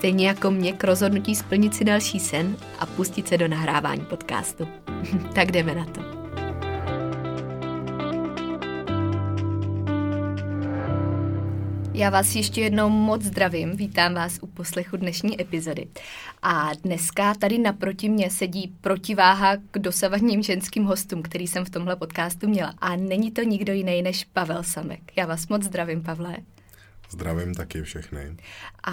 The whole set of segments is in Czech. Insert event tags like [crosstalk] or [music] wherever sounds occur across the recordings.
Stejně jako mě k rozhodnutí splnit si další sen a pustit se do nahrávání podcastu. [laughs] tak jdeme na to. Já vás ještě jednou moc zdravím, vítám vás u poslechu dnešní epizody. A dneska tady naproti mě sedí protiváha k dosavadním ženským hostům, který jsem v tomhle podcastu měla. A není to nikdo jiný než Pavel Samek. Já vás moc zdravím, Pavle. Zdravím taky všechny. A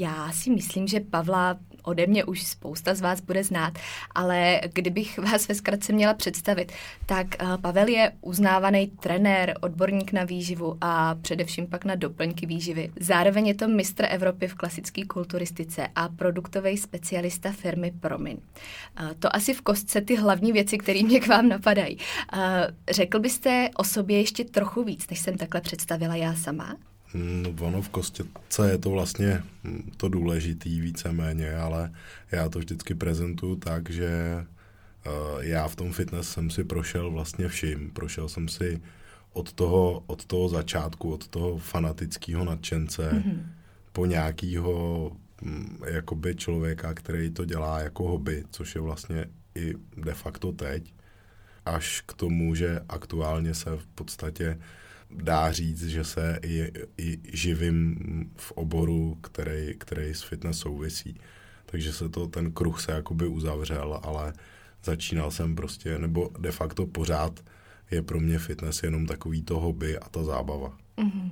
já si myslím, že Pavla ode mě už spousta z vás bude znát, ale kdybych vás ve zkratce měla představit, tak eh, Pavel je uznávaný trenér, odborník na výživu a především pak na doplňky výživy. Zároveň je to mistr Evropy v klasické kulturistice a produktový specialista firmy Promin. Eh, to asi v kostce ty hlavní věci, které mě k vám napadají. Eh, řekl byste o sobě ještě trochu víc, než jsem takhle představila já sama? No, ono v kostěce je to vlastně hm, to důležitý víceméně, ale já to vždycky prezentuju tak, že uh, já v tom fitness jsem si prošel vlastně vším. Prošel jsem si od toho, od toho začátku, od toho fanatického nadšence mm-hmm. po nějakýho hm, jakoby člověka, který to dělá jako hobby, což je vlastně i de facto teď, až k tomu, že aktuálně se v podstatě dá říct, že se i, i živím v oboru, který, který s fitness souvisí. Takže se to, ten kruh se jakoby uzavřel, ale začínal jsem prostě, nebo de facto pořád je pro mě fitness jenom takový to hobby a ta zábava. Mm-hmm.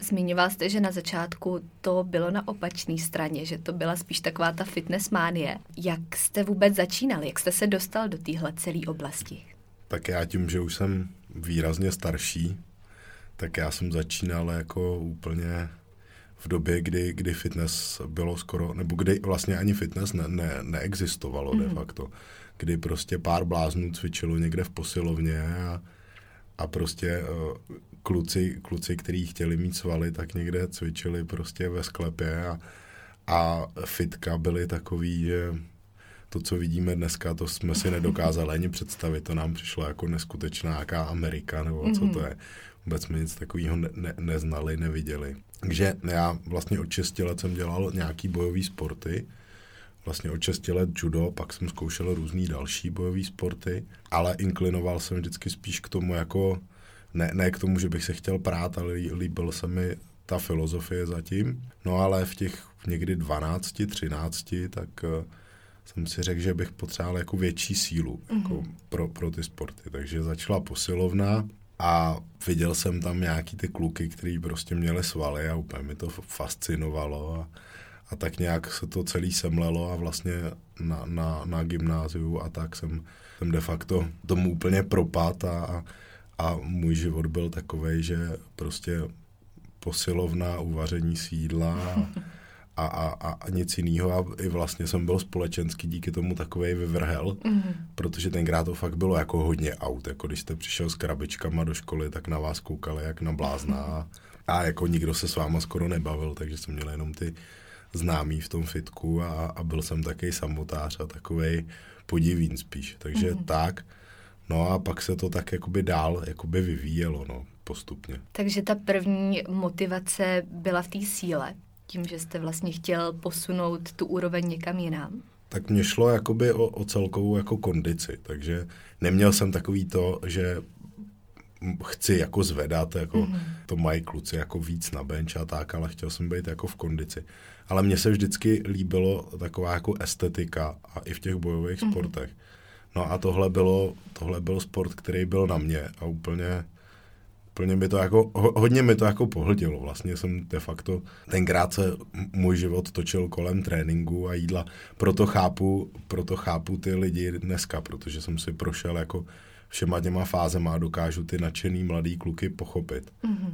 Zmiňoval jste, že na začátku to bylo na opačné straně, že to byla spíš taková ta fitness mánie. Jak jste vůbec začínal? Jak jste se dostal do téhle celé oblasti? Tak já tím, že už jsem výrazně starší, tak já jsem začínal jako úplně v době, kdy, kdy fitness bylo skoro, nebo kdy vlastně ani fitness ne, ne, neexistovalo mm-hmm. de mhm. facto. Kdy prostě pár bláznů cvičilo někde v posilovně a, a prostě uh, kluci, kluci, kteří chtěli mít svaly, tak někde cvičili prostě ve sklepě a, a fitka byly takový, že to, co vidíme dneska, to jsme si nedokázali [laughs] ani představit. To nám přišlo jako neskutečná jaká Amerika, nebo mm-hmm. co to mhm. je vůbec jsme nic takového ne, ne, neznali, neviděli. Takže já vlastně od 6 let jsem dělal nějaký bojový sporty, vlastně od 6 let judo, pak jsem zkoušel různý další bojové sporty, ale inklinoval jsem vždycky spíš k tomu jako, ne, ne k tomu, že bych se chtěl prát, ale líbil se mi ta filozofie zatím. No ale v těch někdy 12, 13, tak uh, jsem si řekl, že bych potřeboval jako větší sílu mm-hmm. jako pro, pro ty sporty. Takže začala posilovna, a viděl jsem tam nějaký ty kluky, který prostě měli svaly a úplně mi to fascinovalo a, a tak nějak se to celý semlelo a vlastně na, na, na gymnáziu a tak jsem, jsem de facto tomu úplně propad a, a, můj život byl takový, že prostě posilovna, uvaření sídla a, [laughs] a, a, a nic jiného a i vlastně jsem byl společenský díky tomu takový vyvrhel, mm-hmm. protože tenkrát to fakt bylo jako hodně aut, jako když jste přišel s krabičkama do školy, tak na vás koukali jak na blázna a, a jako nikdo se s váma skoro nebavil, takže jsem měl jenom ty známý v tom fitku a, a byl jsem takový samotář a takový podivín spíš, takže mm-hmm. tak. No a pak se to tak jakoby dál jakoby vyvíjelo, no, postupně. Takže ta první motivace byla v té síle tím, že jste vlastně chtěl posunout tu úroveň někam jinam? Tak mě šlo jakoby o, o celkovou jako kondici, takže neměl jsem takový to, že chci jako zvedat, jako mm-hmm. to mají kluci jako víc na bench a tak, ale chtěl jsem být jako v kondici. Ale mně se vždycky líbilo taková jako estetika a i v těch bojových mm-hmm. sportech. No a tohle bylo, tohle byl sport, který byl na mě a úplně, úplně mi to jako, hodně mi to jako pohltilo. Vlastně jsem de facto, tenkrát se můj život točil kolem tréninku a jídla, proto chápu, proto chápu ty lidi dneska, protože jsem si prošel jako všema těma fázema a dokážu ty nadšený mladý kluky pochopit. Mm-hmm.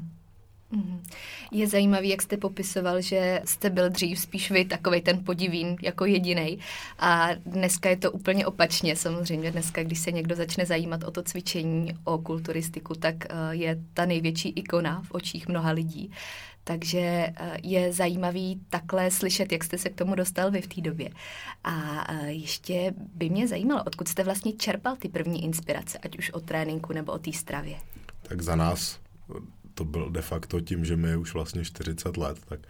Mhm. Je zajímavý, jak jste popisoval, že jste byl dřív spíš vy takový ten podivín jako jediný. A dneska je to úplně opačně. Samozřejmě dneska, když se někdo začne zajímat o to cvičení, o kulturistiku, tak eh, je ta největší ikona v očích mnoha lidí. Takže eh, je zajímavý takhle slyšet, jak jste se k tomu dostal vy v té době. A eh, ještě by mě zajímalo, odkud jste vlastně čerpal ty první inspirace, ať už o tréninku nebo o té stravě. Tak za nás to byl de facto tím, že mi je už vlastně 40 let, tak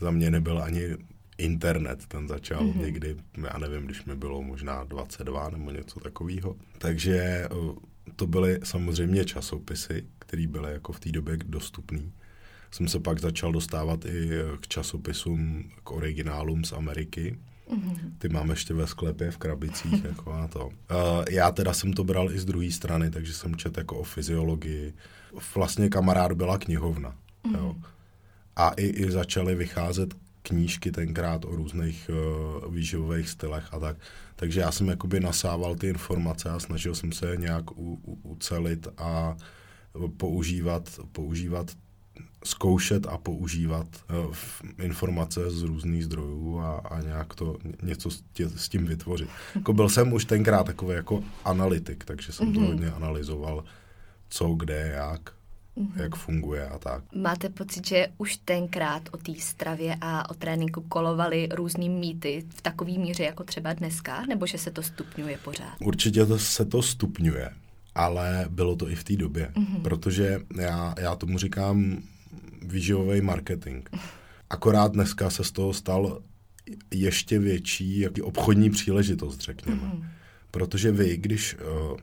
za mě nebyl ani internet, ten začal mm-hmm. někdy, já nevím, když mi bylo možná 22 nebo něco takového. Takže eh, to byly samozřejmě časopisy, které byly jako v té době dostupné. Jsem se pak začal dostávat i k časopisům, k originálům z Ameriky. Mm-hmm. Ty mám ještě ve sklepě, v krabicích, [laughs] jako a to. Uh, já teda jsem to bral i z druhé strany, takže jsem četl jako o fyziologii, vlastně kamarád byla knihovna. Mm. Jo. A i, i začaly vycházet knížky tenkrát o různých uh, výživových stylech a tak. Takže já jsem jakoby nasával ty informace a snažil jsem se nějak u, u, ucelit a používat, používat zkoušet a používat uh, informace z různých zdrojů a, a nějak to něco s, tím vytvořit. Jako byl jsem už tenkrát takový jako analytik, takže jsem mm-hmm. to mhm. hodně analyzoval co, kde, jak, mm-hmm. jak funguje a tak. Máte pocit, že už tenkrát o té stravě a o tréninku kolovaly různý mýty v takové míře jako třeba dneska, nebo že se to stupňuje pořád? Určitě to, se to stupňuje, ale bylo to i v té době, mm-hmm. protože já, já tomu říkám výživový marketing. Akorát dneska se z toho stal ještě větší jaký obchodní příležitost, řekněme. Mm-hmm. Protože vy, když uh,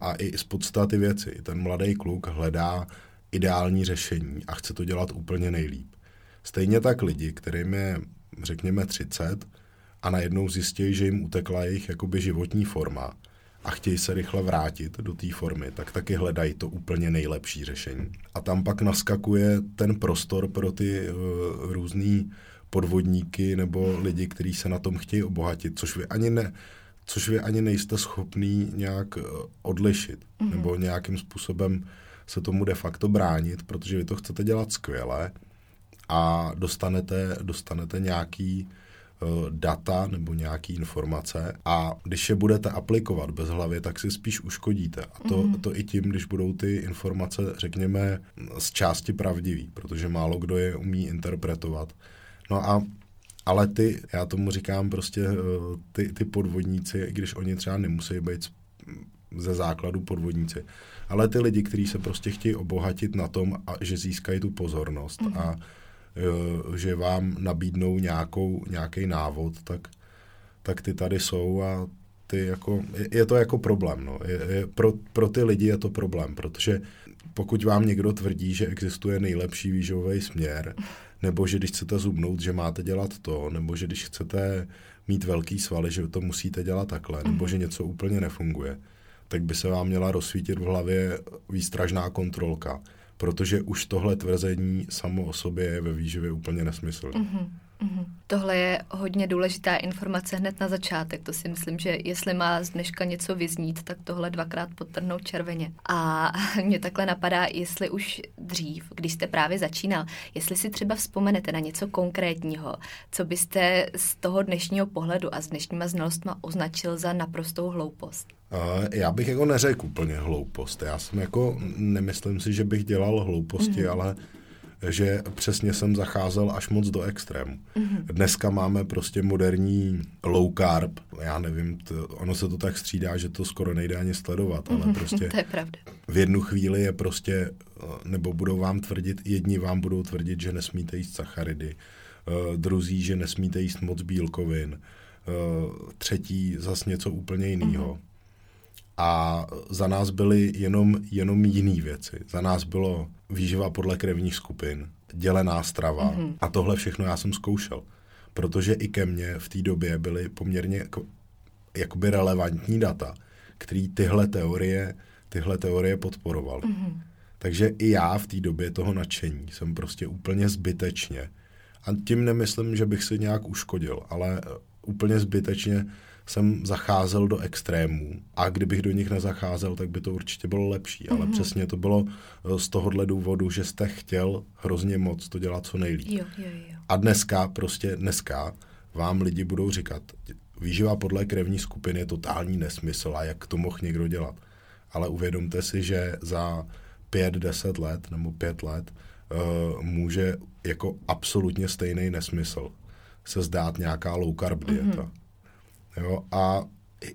a i z podstaty věci. Ten mladý kluk hledá ideální řešení a chce to dělat úplně nejlíp. Stejně tak lidi, kterým je, řekněme, 30 a najednou zjistí, že jim utekla jejich jakoby životní forma a chtějí se rychle vrátit do té formy, tak taky hledají to úplně nejlepší řešení. A tam pak naskakuje ten prostor pro ty uh, různý podvodníky nebo lidi, kteří se na tom chtějí obohatit, což vy ani ne, což vy ani nejste schopný nějak eh, odlišit mm-hmm. nebo nějakým způsobem se tomu de facto bránit, protože vy to chcete dělat skvěle a dostanete, dostanete nějaký uh, data nebo nějaký informace a když je budete aplikovat bez hlavy, tak si spíš uškodíte. A to, mm-hmm. to i tím, když budou ty informace, řekněme, z části pravdivý, protože málo kdo je umí interpretovat. No a ale ty, já tomu říkám prostě eh, ty, ty podvodníci, i když oni třeba nemusí být ze základu podvodníci, ale ty lidi, kteří se prostě chtějí obohatit na tom, a, že získají tu pozornost mm-hmm. a že vám nabídnou nějakou, nějaký návod, tak, tak ty tady jsou a ty jako, je, je to jako problém. No. Je, je, pro, pro ty lidi je to problém, protože pokud vám někdo tvrdí, že existuje nejlepší výživový směr, nebo že když chcete zubnout, že máte dělat to, nebo že když chcete mít velký svaly, že to musíte dělat takhle, nebo že něco úplně nefunguje, tak by se vám měla rozsvítit v hlavě výstražná kontrolka, protože už tohle tvrzení samo o sobě je ve výživě úplně nesmysl. Mm-hmm. Mm-hmm. Tohle je hodně důležitá informace hned na začátek. To si myslím, že jestli má z dneška něco vyznít, tak tohle dvakrát potrhnout červeně. A [laughs] mě takhle napadá, jestli už dřív, když jste právě začínal, jestli si třeba vzpomenete na něco konkrétního, co byste z toho dnešního pohledu a s dnešníma znalostma označil za naprostou hloupost. Já bych jako neřekl úplně hloupost. Já jsem jako, nemyslím si, že bych dělal hlouposti, mm-hmm. ale že přesně jsem zacházel až moc do extrému. Mm-hmm. Dneska máme prostě moderní low carb, já nevím, to, ono se to tak střídá, že to skoro nejde ani sledovat, mm-hmm. ale mhm, prostě to je pravda. v jednu chvíli je prostě, nebo budou vám tvrdit, jedni vám budou tvrdit, že nesmíte jíst sacharidy, uh, druzí, že nesmíte jíst moc bílkovin, uh, třetí zas něco úplně jiného. Mm-hmm. A za nás byly jenom, jenom jiné věci. Za nás bylo výživa podle krevních skupin, dělená strava mm-hmm. a tohle všechno já jsem zkoušel. Protože i ke mně v té době byly poměrně jako, jakoby relevantní data, který tyhle teorie, tyhle teorie podporoval. Mm-hmm. Takže i já v té době toho nadšení jsem prostě úplně zbytečně, a tím nemyslím, že bych si nějak uškodil, ale úplně zbytečně jsem zacházel do extrémů a kdybych do nich nezacházel, tak by to určitě bylo lepší. Mm-hmm. Ale mhm. přesně to bylo eh, z tohohle důvodu, že jste chtěl hrozně moc to dělat co nejlíp. Jo, jo, jo. A dneska, prostě dneska vám lidi budou říkat, výživa podle krevní skupiny je totální nesmysl a jak to mohl někdo dělat. Ale uvědomte si, že za pět, deset let nebo pět let uh, může jako absolutně stejný nesmysl se zdát nějaká low carb dieta. Mm-hmm. Jo, a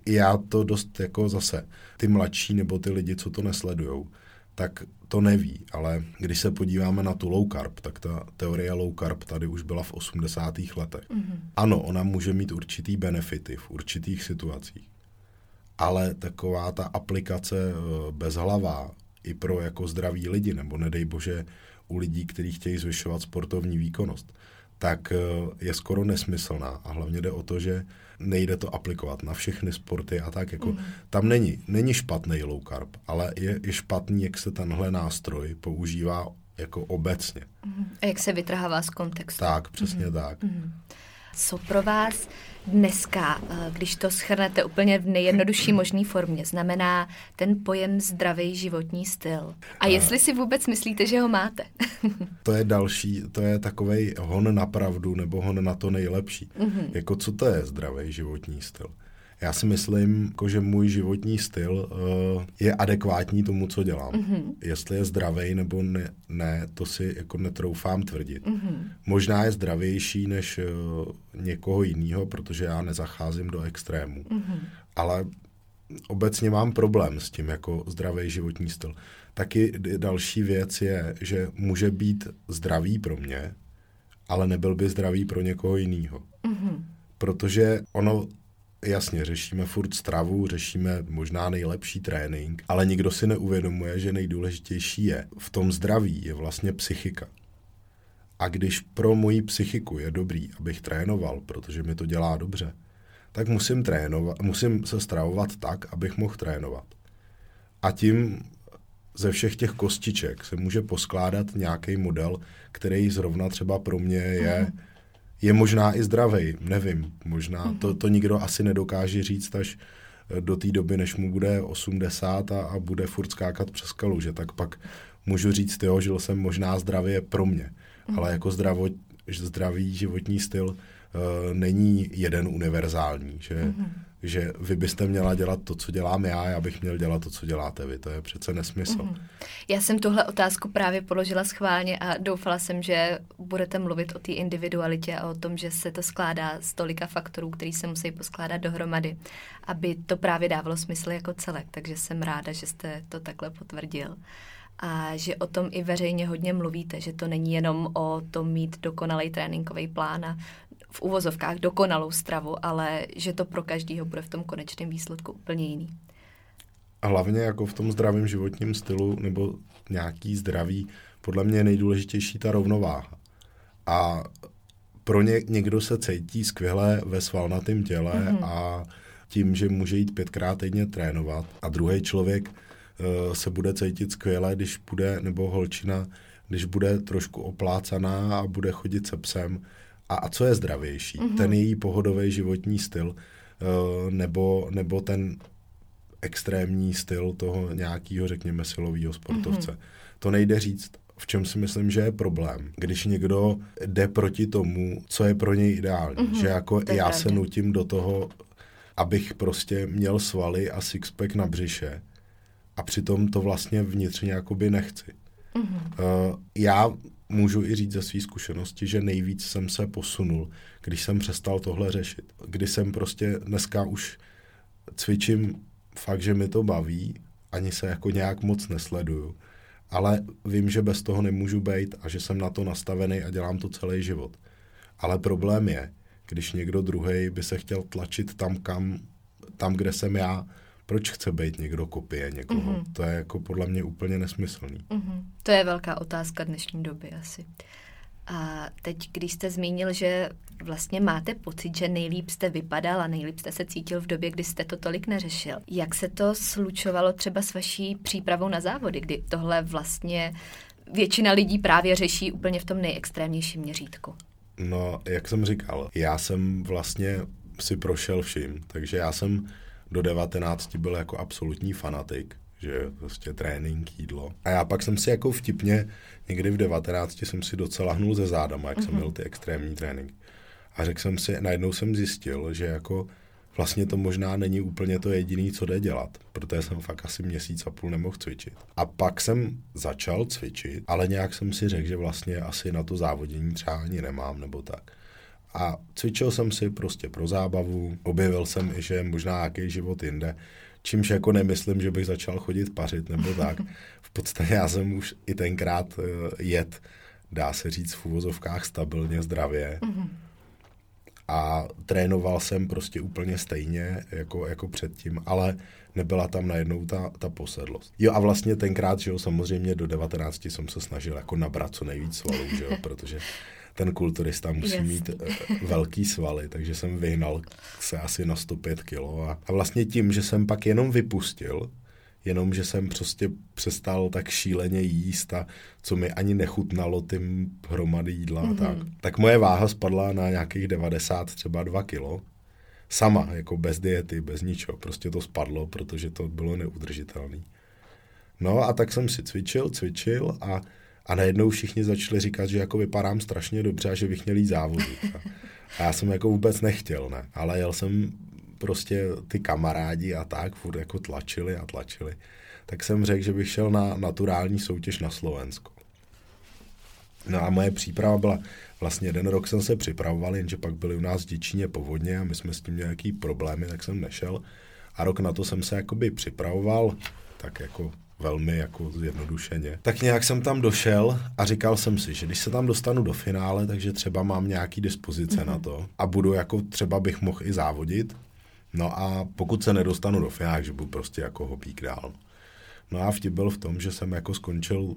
já to dost jako zase, ty mladší nebo ty lidi, co to nesledujou, tak to neví, ale když se podíváme na tu low carb, tak ta teorie low carb tady už byla v 80. letech. Mm-hmm. Ano, ona může mít určitý benefity v určitých situacích, ale taková ta aplikace eh, bezhlavá i pro jako zdraví lidi, nebo nedej bože u lidí, kteří chtějí zvyšovat sportovní výkonnost, tak eh, je skoro nesmyslná. A hlavně jde o to, že nejde to aplikovat na všechny sporty a tak. Jako, mm. Tam není, není špatný low carb, ale je, je špatný, jak se tenhle nástroj používá jako obecně. Mm. A jak se vytrhává z kontextu. Tak, přesně mm. tak. Mm. Co pro vás dneska, eh, když to schrnete úplně v nejjednodušší [clears throat] možné formě, znamená ten pojem zdravý životní styl? A jestli si vůbec myslíte, že ho máte? [laughs] to je další, to je takový hon na pravdu nebo hon na to nejlepší. Mm-hmm. Jako co to je zdravý životní styl? Já si myslím, jako, že můj životní styl uh, je adekvátní tomu, co dělám. Mm-hmm. Jestli je zdravý nebo ne, ne, to si jako netroufám tvrdit. Mm-hmm. Možná je zdravější než uh, někoho jiného, protože já nezacházím do extrému. Mm-hmm. Ale obecně mám problém s tím jako zdravý životní styl. Taky další věc je, že může být zdravý pro mě, ale nebyl by zdravý pro někoho jiného. Mm-hmm. Protože ono jasně, řešíme furt stravu, řešíme možná nejlepší trénink, ale nikdo si neuvědomuje, že nejdůležitější je v tom zdraví je vlastně psychika. A když pro moji psychiku je dobrý, abych trénoval, protože mi to dělá dobře, tak musím trénovat, musím se stravovat tak, abych mohl trénovat. A tím ze všech těch kostiček se může poskládat nějaký model, který zrovna třeba pro mě je mm je možná i zdravý, nevím, možná. Mm-hmm. To, to nikdo asi nedokáže říct až eh, do té doby, než mu bude 80 a, a bude furt skákat přes kaluže, tak pak můžu říct, jo, žil jsem možná zdravě pro mě, mm-hmm. ale jako zdravo, zdravý životní styl uh, není jeden univerzální, že mm-hmm že vy byste měla dělat to, co dělám já, já bych měl dělat to, co děláte vy. To je přece nesmysl. Mm-hmm. Já jsem tuhle otázku právě položila schválně a doufala jsem, že budete mluvit o té individualitě a o tom, že se to skládá z tolika faktorů, který se musí poskládat dohromady, aby to právě dávalo smysl jako celek. Takže jsem ráda, že jste to takhle potvrdil a že o tom i veřejně hodně mluvíte, že to není jenom o tom mít dokonalý tréninkový plán a v uvozovkách dokonalou stravu, ale že to pro každýho bude v tom konečném výsledku úplně jiný. A hlavně jako v tom zdravém životním stylu nebo nějaký zdraví, podle mě je nejdůležitější ta rovnováha. A pro ně, někdo se cítí skvěle ve svalnatém těle mm-hmm. a tím, že může jít pětkrát týdně trénovat a druhý člověk uh, se bude cítit skvěle, když bude, nebo holčina, když bude trošku oplácaná a bude chodit se psem, a, a co je zdravější? Mm-hmm. Ten její pohodový životní styl uh, nebo, nebo ten extrémní styl toho nějakého, řekněme, silového sportovce. Mm-hmm. To nejde říct. V čem si myslím, že je problém, když někdo jde proti tomu, co je pro něj ideální. Mm-hmm. Že jako já pravda. se nutím do toho, abych prostě měl svaly a sixpack na břiše a přitom to vlastně vnitřně jakoby nechci. Mm-hmm. Uh, já můžu i říct ze své zkušenosti, že nejvíc jsem se posunul, když jsem přestal tohle řešit. Kdy jsem prostě dneska už cvičím fakt, že mi to baví, ani se jako nějak moc nesleduju. Ale vím, že bez toho nemůžu být a že jsem na to nastavený a dělám to celý život. Ale problém je, když někdo druhý by se chtěl tlačit tam, kam, tam, kde jsem já, proč chce být někdo kopie někoho? Mm-hmm. To je jako podle mě úplně nesmyslný. Mm-hmm. To je velká otázka dnešní doby asi. A teď, když jste zmínil, že vlastně máte pocit, že nejlíp jste vypadal a nejlíp jste se cítil v době, kdy jste to tolik neřešil. Jak se to slučovalo třeba s vaší přípravou na závody, kdy tohle vlastně většina lidí právě řeší úplně v tom nejextrémnějším měřítku? No, jak jsem říkal, já jsem vlastně si prošel vším, takže já jsem do 19 byl jako absolutní fanatik, že prostě trénink, jídlo. A já pak jsem si jako vtipně, někdy v 19 jsem si docela hnul ze zádama, jak mm-hmm. jsem měl ty extrémní tréninky. A řekl jsem si, najednou jsem zjistil, že jako vlastně to možná není úplně to jediné, co jde dělat, protože jsem fakt asi měsíc a půl nemohl cvičit. A pak jsem začal cvičit, ale nějak jsem si řekl, že vlastně asi na to závodění třeba ani nemám, nebo tak. A cvičil jsem si prostě pro zábavu, objevil jsem i, že možná nějaký život jinde, čímž jako nemyslím, že bych začal chodit pařit nebo tak. V podstatě já jsem už i tenkrát uh, jet, dá se říct v úvozovkách stabilně, zdravě. Mm-hmm a trénoval jsem prostě úplně stejně jako, jako předtím, ale nebyla tam najednou ta, ta posedlost. Jo a vlastně tenkrát, že jo, samozřejmě do 19 jsem se snažil jako nabrat co nejvíc svalů, že jo, [laughs] protože ten kulturista musí yes. mít uh, velký svaly, takže jsem vyhnal se asi na 105 kilo a, a vlastně tím, že jsem pak jenom vypustil, jenom že jsem prostě přestal tak šíleně jíst a co mi ani nechutnalo tím hromady jídla mm-hmm. tak. Tak moje váha spadla na nějakých 90 třeba 2 kilo. Sama, jako bez diety, bez ničeho. Prostě to spadlo, protože to bylo neudržitelné. No a tak jsem si cvičil, cvičil a, a najednou všichni začali říkat, že jako vypadám strašně dobře a že bych měl jít závodit. A, já jsem jako vůbec nechtěl, ne. Ale jel jsem prostě ty kamarádi a tak furt jako tlačili a tlačili, tak jsem řekl, že bych šel na naturální soutěž na Slovensko. No a moje příprava byla, vlastně jeden rok jsem se připravoval, jenže pak byly u nás v Děčíně povodně a my jsme s tím měli nějaký problémy, tak jsem nešel. A rok na to jsem se jakoby připravoval, tak jako velmi jako zjednodušeně. Tak nějak jsem tam došel a říkal jsem si, že když se tam dostanu do finále, takže třeba mám nějaký dispozice mm-hmm. na to a budu jako třeba bych mohl i závodit, No a pokud se nedostanu do finále, že budu prostě jako hopík dál. No a vtip byl v tom, že jsem jako skončil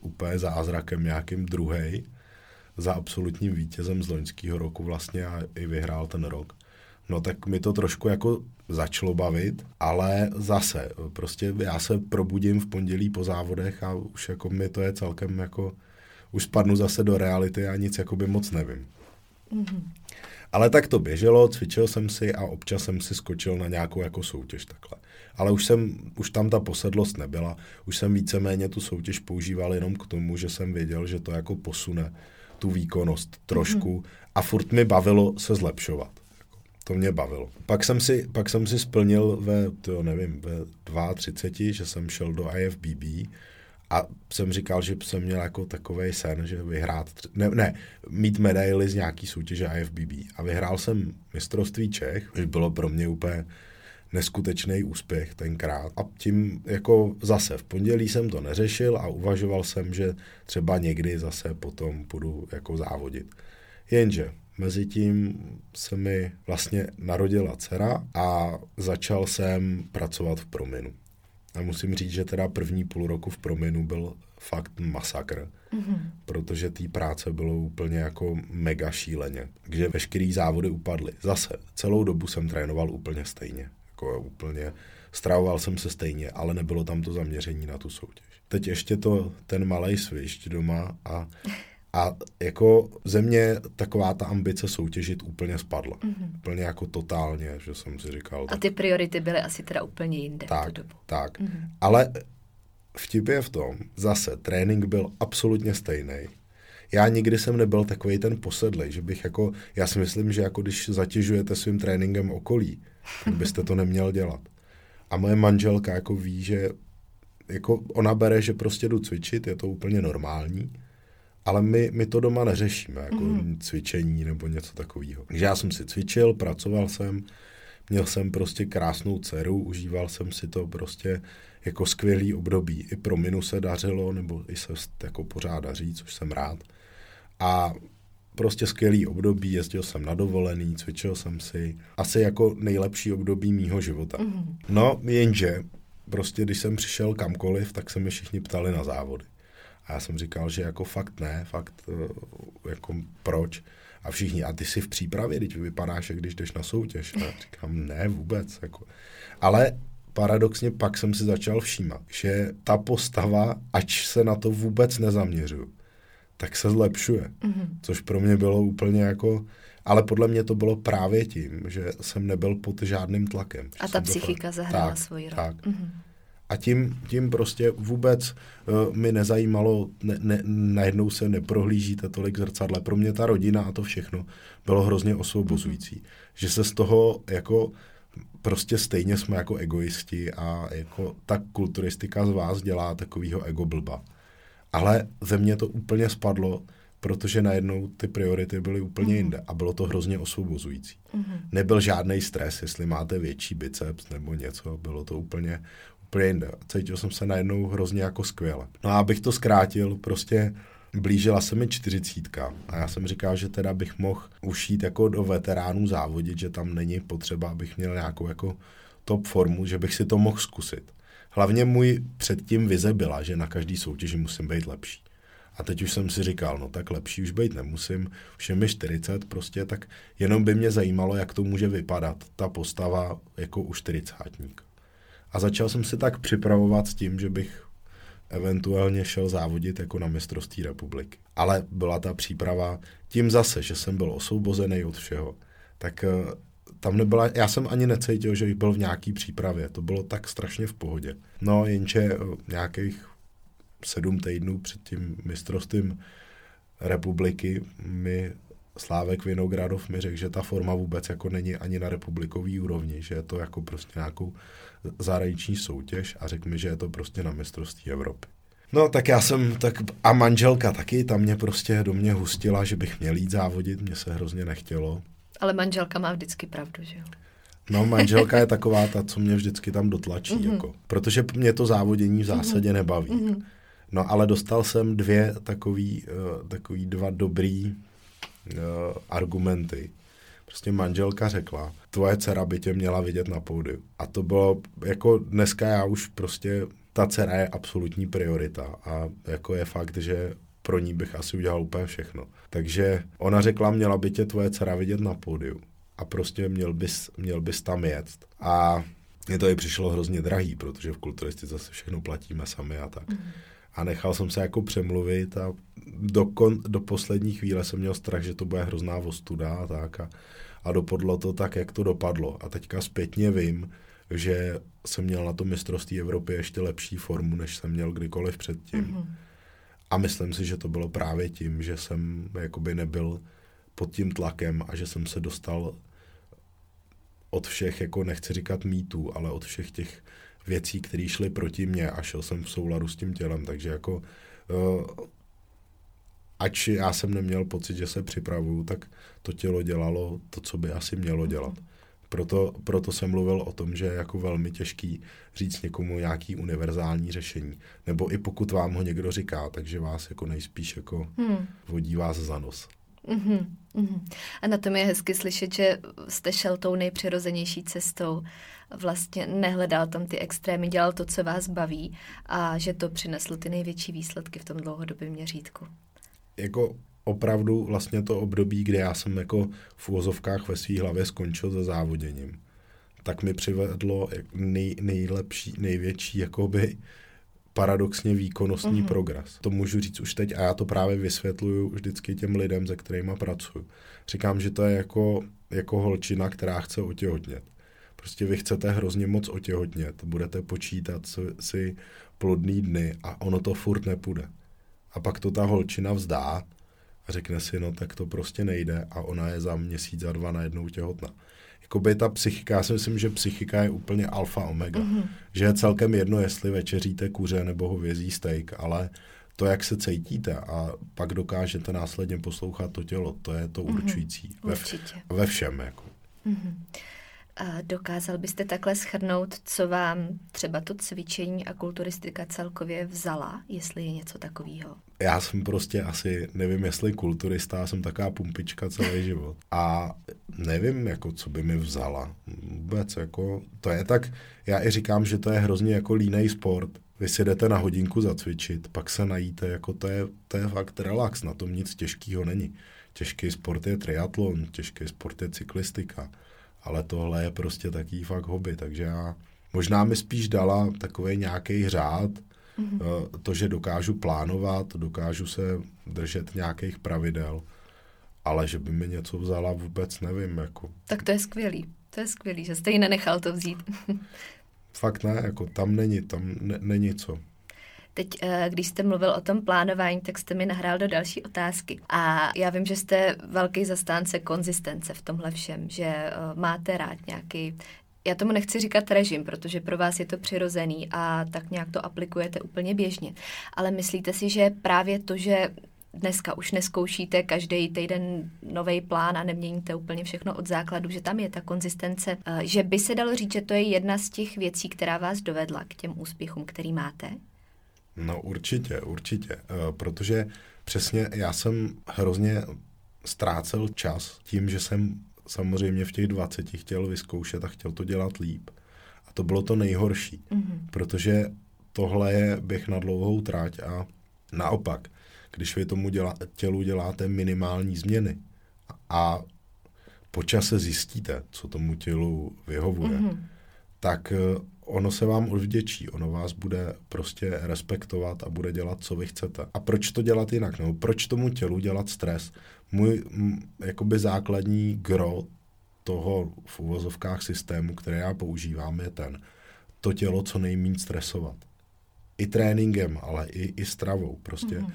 úplně zázrakem nějakým druhý za absolutním vítězem z loňského roku vlastně a i vyhrál ten rok. No tak mi to trošku jako začalo bavit, ale zase, prostě já se probudím v pondělí po závodech a už jako mi to je celkem jako, už spadnu zase do reality a nic jako by moc nevím. Mm-hmm. Ale tak to běželo, cvičil jsem si a občas jsem si skočil na nějakou jako soutěž takhle. Ale už jsem, už tam ta posedlost nebyla, už jsem víceméně tu soutěž používal jenom k tomu, že jsem věděl, že to jako posune tu výkonnost trošku mm-hmm. a furt mi bavilo se zlepšovat. To mě bavilo. Pak jsem si, pak jsem si splnil ve, to nevím, ve 32, že jsem šel do IFBB, a jsem říkal, že jsem měl jako takový sen, že vyhrát, ne, ne, mít medaily z nějaký soutěže IFBB. A vyhrál jsem mistrovství Čech, což bylo pro mě úplně neskutečný úspěch tenkrát. A tím jako zase v pondělí jsem to neřešil a uvažoval jsem, že třeba někdy zase potom půjdu jako závodit. Jenže mezi tím se mi vlastně narodila dcera a začal jsem pracovat v prominu. A musím říct, že teda první půl roku v prominu byl fakt masakr, mm-hmm. protože té práce bylo úplně jako mega šíleně, kde veškerý závody upadly. Zase, celou dobu jsem trénoval úplně stejně, jako úplně, stravoval jsem se stejně, ale nebylo tam to zaměření na tu soutěž. Teď ještě to, ten malý svišť doma a [laughs] a jako země taková ta ambice soutěžit úplně spadla. Mm-hmm. Úplně jako totálně, že jsem si říkal. A ty priority byly asi teda úplně jinde tak, v tu dobu. Tak, mm-hmm. ale vtip je v tom, zase trénink byl absolutně stejný. Já nikdy jsem nebyl takový ten posedlej, že bych jako, já si myslím, že jako když zatěžujete svým tréninkem okolí, tak byste to neměl dělat. A moje manželka jako ví, že jako ona bere, že prostě jdu cvičit, je to úplně normální, ale my, my to doma neřešíme, jako mm. cvičení nebo něco takového. Takže já jsem si cvičil, pracoval jsem, měl jsem prostě krásnou dceru, užíval jsem si to prostě jako skvělý období. I pro minu se dařilo, nebo i se jako pořád daří, což jsem rád. A prostě skvělý období, jezdil jsem na dovolený, cvičil jsem si. Asi jako nejlepší období mýho života. Mm. No, jenže prostě když jsem přišel kamkoliv, tak se mi všichni ptali na závody. A já jsem říkal, že jako fakt ne, fakt eh, jako proč. A všichni, a ty jsi v přípravě, teď vypadáš, jak když jdeš na soutěž. A já říkám, ne, vůbec. Jako. Ale paradoxně pak jsem si začal všímat, že ta postava, ač se na to vůbec nezaměřuju, tak se zlepšuje. Mm-hmm. Což pro mě bylo úplně jako... Ale podle mě to bylo právě tím, že jsem nebyl pod žádným tlakem. A ta psychika fakt, zahrála tak, svoji roli. Tak. Mm-hmm. A tím, tím prostě vůbec uh, mi nezajímalo, ne, ne, najednou se neprohlížíte tolik zrcadle. Pro mě ta rodina a to všechno bylo hrozně osvobozující. Že se z toho jako prostě stejně jsme jako egoisti a jako ta kulturistika z vás dělá takovýho ego blba. Ale ze mě to úplně spadlo, protože najednou ty priority byly úplně mm-hmm. jinde a bylo to hrozně osvobozující. Mm-hmm. Nebyl žádný stres, jestli máte větší biceps nebo něco, bylo to úplně, úplně jinde. Cítil jsem se najednou hrozně jako skvěle. No a abych to zkrátil, prostě blížila se mi čtyřicítka a já jsem říkal, že teda bych mohl už jít jako do veteránů závodit, že tam není potřeba, abych měl nějakou jako top formu, že bych si to mohl zkusit. Hlavně můj předtím vize byla, že na každý soutěži musím být lepší. A teď už jsem si říkal, no tak lepší už být nemusím, už je mi 40 prostě, tak jenom by mě zajímalo, jak to může vypadat, ta postava jako u 40 A začal jsem si tak připravovat s tím, že bych eventuálně šel závodit jako na mistrovství republiky. Ale byla ta příprava tím zase, že jsem byl osvobozený od všeho, tak eh, tam nebyla, já jsem ani necítil, že bych byl v nějaký přípravě, to bylo tak strašně v pohodě. No, jenže eh, nějakých sedm týdnů před tím mistrovstvím republiky mi Slávek Vinogradov mi řekl, že ta forma vůbec jako není ani na republikový úrovni, že je to jako prostě nějakou zahraniční soutěž a řekl mi, že je to prostě na mistrovství Evropy. No tak já jsem, tak a manželka taky, tam mě prostě do mě hustila, že bych měl jít závodit, mě se hrozně nechtělo. Ale manželka má vždycky pravdu, že jo? No, manželka je taková ta, co mě vždycky tam dotlačí, mm-hmm. jako, protože mě to závodění v zásadě mm-hmm. nebaví. Mm-hmm. No, ale dostal jsem dvě takový, uh, takový dva dobrý uh, argumenty. Prostě manželka řekla, tvoje dcera by tě měla vidět na pódiu. A to bylo, jako dneska já už prostě, ta dcera je absolutní priorita a jako je fakt, že pro ní bych asi udělal úplně všechno. Takže ona řekla, měla by tě tvoje dcera vidět na pódiu a prostě měl bys, měl bys tam jet. A mně to i přišlo hrozně drahý, protože v kulturistice zase všechno platíme sami a tak. Mm. A nechal jsem se jako přemluvit a do, kon, do poslední chvíle jsem měl strach, že to bude hrozná vostuda a tak. A, a dopadlo to tak, jak to dopadlo. A teďka zpětně vím, že jsem měl na to mistrovství Evropy ještě lepší formu, než jsem měl kdykoliv předtím. Mm-hmm. A myslím si, že to bylo právě tím, že jsem jakoby nebyl pod tím tlakem a že jsem se dostal od všech, jako nechci říkat mýtů, ale od všech těch věcí, které šly proti mně a šel jsem v souladu s tím tělem, takže jako uh, ač já jsem neměl pocit, že se připravuju, tak to tělo dělalo to, co by asi mělo dělat. Proto, proto jsem mluvil o tom, že je jako velmi těžký říct někomu nějaký univerzální řešení. Nebo i pokud vám ho někdo říká, takže vás jako nejspíš jako hmm. vodí vás za nos. Mm-hmm, mm-hmm. A na tom je hezky slyšet, že jste šel tou nejpřirozenější cestou. Vlastně nehledal tam ty extrémy, dělal to, co vás baví a že to přineslo ty největší výsledky v tom dlouhodobém měřítku. Jako opravdu vlastně to období, kdy já jsem jako v úvozovkách ve své hlavě skončil se závoděním, tak mi přivedlo nej, nejlepší, největší jakoby paradoxně výkonnostní mm-hmm. progres. To můžu říct už teď a já to právě vysvětluju vždycky těm lidem, se kterými pracuji. Říkám, že to je jako, jako holčina, která chce otěhotnět. Prostě vy chcete hrozně moc otěhotnět, budete počítat si plodný dny a ono to furt nepůjde. A pak to ta holčina vzdá a řekne si, no tak to prostě nejde a ona je za měsíc, za dva najednou těhotná jakoby ta psychika, já si myslím, že psychika je úplně alfa omega. Mm-hmm. Že je celkem jedno, jestli večeříte kuře nebo hovězí steak, ale to, jak se cítíte a pak dokážete následně poslouchat to tělo, to je to mm-hmm. určující. Ve, ve všem. Jako. Mm-hmm. A dokázal byste takhle schrnout, co vám třeba to cvičení a kulturistika celkově vzala, jestli je něco takového? Já jsem prostě asi, nevím, jestli kulturista, já jsem taková pumpička celý [laughs] život. A nevím, jako, co by mi vzala. Vůbec, jako, to je tak, já i říkám, že to je hrozně jako línej sport, vy si jdete na hodinku zacvičit, pak se najíte, jako to je, to je fakt relax, na tom nic těžkého není. Těžký sport je triatlon, těžký sport je cyklistika, ale tohle je prostě taký fakt hobby, takže já možná mi spíš dala takový nějaký řád, mm-hmm. to, že dokážu plánovat, dokážu se držet nějakých pravidel, ale že by mi něco vzala, vůbec nevím. Jako. Tak to je skvělý. To je skvělý, že jste ji nenechal to vzít. [laughs] Fakt ne, jako tam není, tam ne, není co. Teď, eh, když jste mluvil o tom plánování, tak jste mi nahrál do další otázky. A já vím, že jste velký zastánce konzistence v tomhle všem, že eh, máte rád nějaký já tomu nechci říkat režim, protože pro vás je to přirozený a tak nějak to aplikujete úplně běžně. Ale myslíte si, že právě to, že dneska už neskoušíte každý týden nový plán a neměníte úplně všechno od základu, že tam je ta konzistence, eh, že by se dalo říct, že to je jedna z těch věcí, která vás dovedla k těm úspěchům, který máte? No určitě, určitě, eh, protože přesně já jsem hrozně ztrácel čas tím, že jsem samozřejmě v těch 20 chtěl vyzkoušet a chtěl to dělat líp. A to bylo to nejhorší, mm-hmm. protože tohle je běh na dlouhou tráť a naopak, když vy tomu dělá, tělu děláte minimální změny a po čase zjistíte, co tomu tělu vyhovuje, mm-hmm. tak eh, ono se vám odvděčí, ono vás bude prostě respektovat a bude dělat, co vy chcete. A proč to dělat jinak? No, proč tomu tělu dělat stres? Můj m, jakoby základní gro toho v uvozovkách systému, které já používám, je ten, to tělo co nejméně stresovat. I tréninkem, ale i, i stravou. Prostě mm-hmm.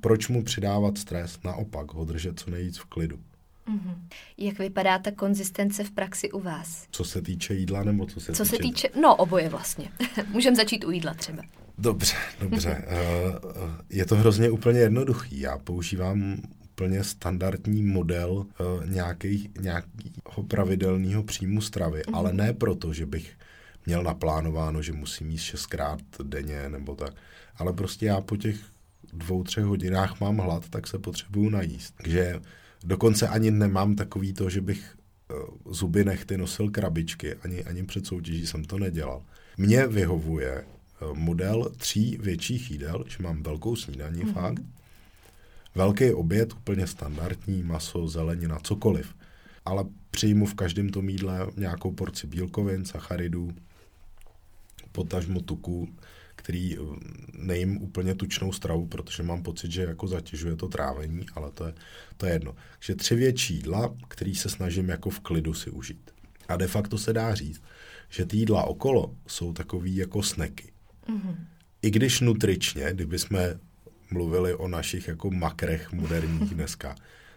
proč mu přidávat stres? Naopak, ho držet co nejvíc v klidu. Mm-hmm. Jak vypadá ta konzistence v praxi u vás? Co se týče jídla nebo co se co týče... se týče, no oboje vlastně. [laughs] Můžeme začít u jídla třeba. Dobře, dobře. uh, [laughs] je to hrozně úplně jednoduchý. Já používám úplně standardní model nějaký, nějakého pravidelného příjmu stravy, mm-hmm. ale ne proto, že bych měl naplánováno, že musím jíst šestkrát denně nebo tak, ale prostě já po těch dvou, třech hodinách mám hlad, tak se potřebuju najíst. Takže Dokonce ani nemám takový to, že bych uh, zuby nechty nosil krabičky, ani, ani před soutěží jsem to nedělal. Mně vyhovuje uh, model tří větších jídel, že mám velkou snídaní mm-hmm. fakt, velký oběd, úplně standardní, maso, zelenina, cokoliv. Ale přijmu v každém tom jídle nějakou porci bílkovin, sacharidů, potažmo tuku, který eh, nejím úplně tučnou stravu, protože mám pocit, že jako zatěžuje to trávení, ale to je, to je jedno. Takže tři větší jídla, který se snažím jako v klidu si užít. A de facto se dá říct, že ty jídla okolo jsou takový jako sneky. Mm-hmm. I když nutričně, kdyby jsme mluvili o našich jako makrech moderních [laughs] dneska,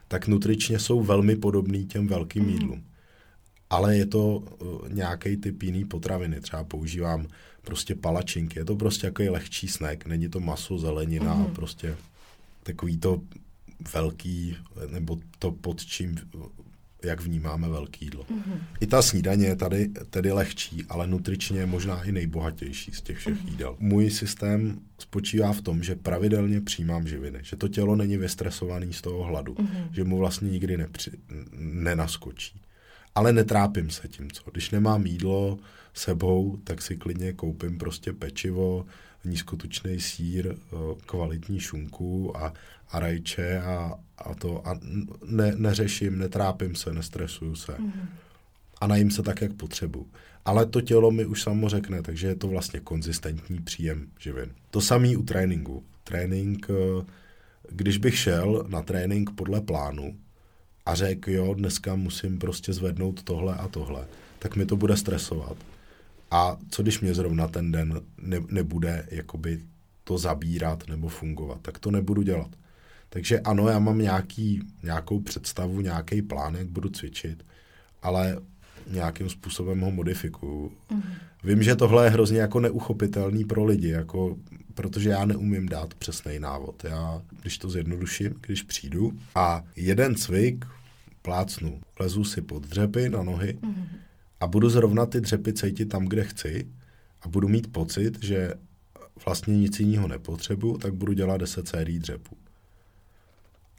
tak nutričně jsou velmi podobný těm velkým mm-hmm. jídlům. Ale je to uh, nějaký typ jiný potraviny. Třeba používám prostě palačinky. Je to prostě jako lehčí snack, není to maso, zelenina, mm-hmm. prostě takový to velký, nebo to pod čím, jak vnímáme velký jídlo. Mm-hmm. I ta snídaně je tady tedy lehčí, ale nutričně je možná i nejbohatější z těch všech mm-hmm. jídel. Můj systém spočívá v tom, že pravidelně přijímám živiny, že to tělo není vystresovaný z toho hladu, mm-hmm. že mu vlastně nikdy nepři, nenaskočí. Ale netrápím se tím, co. Když nemám jídlo, sebou, tak si klidně koupím prostě pečivo, nízkotučný sír, eh, kvalitní šunku a, a rajče a, a to a ne, neřeším, netrápím se, nestresuju se. Mm-hmm. A najím se tak, jak potřebuji. Ale to tělo mi už samo řekne, takže je to vlastně konzistentní příjem živin. To samý u tréninku. Trénink, eh, když bych šel na trénink podle plánu a řekl, jo, dneska musím prostě zvednout tohle a tohle, tak mi to bude stresovat a co když mě zrovna ten den ne, nebude jakoby to zabírat nebo fungovat, tak to nebudu dělat. Takže ano, já mám nějaký, nějakou představu, nějaký plán, jak budu cvičit, ale nějakým způsobem ho modifikuju. Mm-hmm. Vím, že tohle je hrozně jako neuchopitelný pro lidi, jako, protože já neumím dát přesný návod. Já, když to zjednoduším, když přijdu a jeden cvik plácnu, lezu si pod dřepy na nohy, mm-hmm a budu zrovna ty dřepy cítit tam, kde chci a budu mít pocit, že vlastně nic jiného nepotřebuju, tak budu dělat 10 sérií dřepů.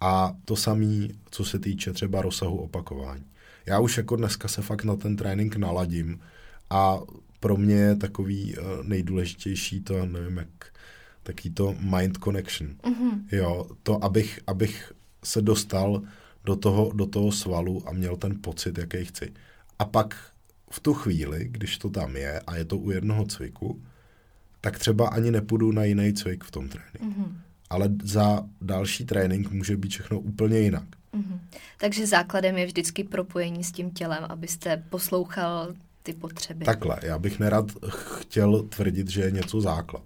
A to samé, co se týče třeba rozsahu opakování. Já už jako dneska se fakt na ten trénink naladím a pro mě je takový uh, nejdůležitější to, nevím jak, taký to mind connection. Mm-hmm. Jo, to, abych, abych se dostal do toho, do toho svalu a měl ten pocit, jaký chci. A pak v tu chvíli, když to tam je a je to u jednoho cviku, tak třeba ani nepůjdu na jiný cvik v tom tréninku. Mm-hmm. Ale za další trénink může být všechno úplně jinak. Mm-hmm. Takže základem je vždycky propojení s tím tělem, abyste poslouchal ty potřeby. Takhle, já bych nerad chtěl tvrdit, že je něco základ.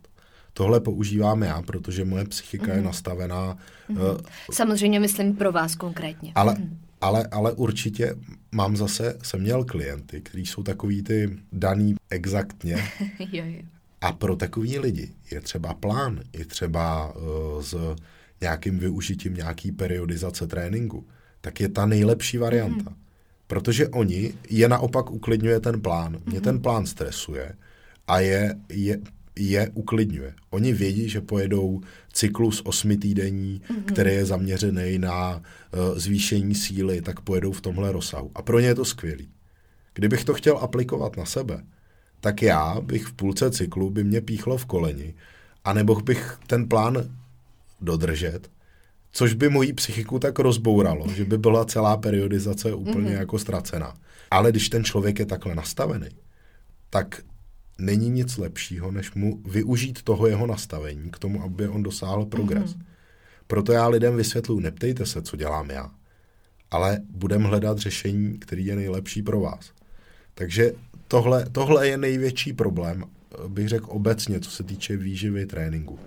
Tohle používám já, protože moje psychika mm-hmm. je mhm. nastavená. Mm-hmm. Uh, Samozřejmě myslím pro vás konkrétně. Ale, mm-hmm. ale, ale určitě mám zase, jsem měl klienty, kteří jsou takový ty daný exaktně. [laughs] jo, jo. A pro takový lidi je třeba plán, je třeba uh, s nějakým využitím nějaký periodizace tréninku, tak je ta nejlepší varianta. Mm. Protože oni, je naopak uklidňuje ten plán. Mě mm. ten plán stresuje a je, je, je uklidňuje. Oni vědí, že pojedou cyklus osmi týdení, mm-hmm. který je zaměřený na uh, zvýšení síly, tak pojedou v tomhle rozsahu. A pro ně je to skvělý. Kdybych to chtěl aplikovat na sebe, tak já bych v půlce cyklu by mě píchlo v koleni a nebo bych ten plán dodržet, což by moji psychiku tak rozbouralo, že by byla celá periodizace úplně mm-hmm. jako ztracená. Ale když ten člověk je takhle nastavený, tak není nic lepšího, než mu využít toho jeho nastavení k tomu, aby on dosáhl progres. Mm-hmm. Proto já lidem vysvětluji, neptejte se, co dělám já, ale budeme hledat řešení, který je nejlepší pro vás. Takže tohle, tohle je největší problém, bych řekl obecně, co se týče výživy tréninku.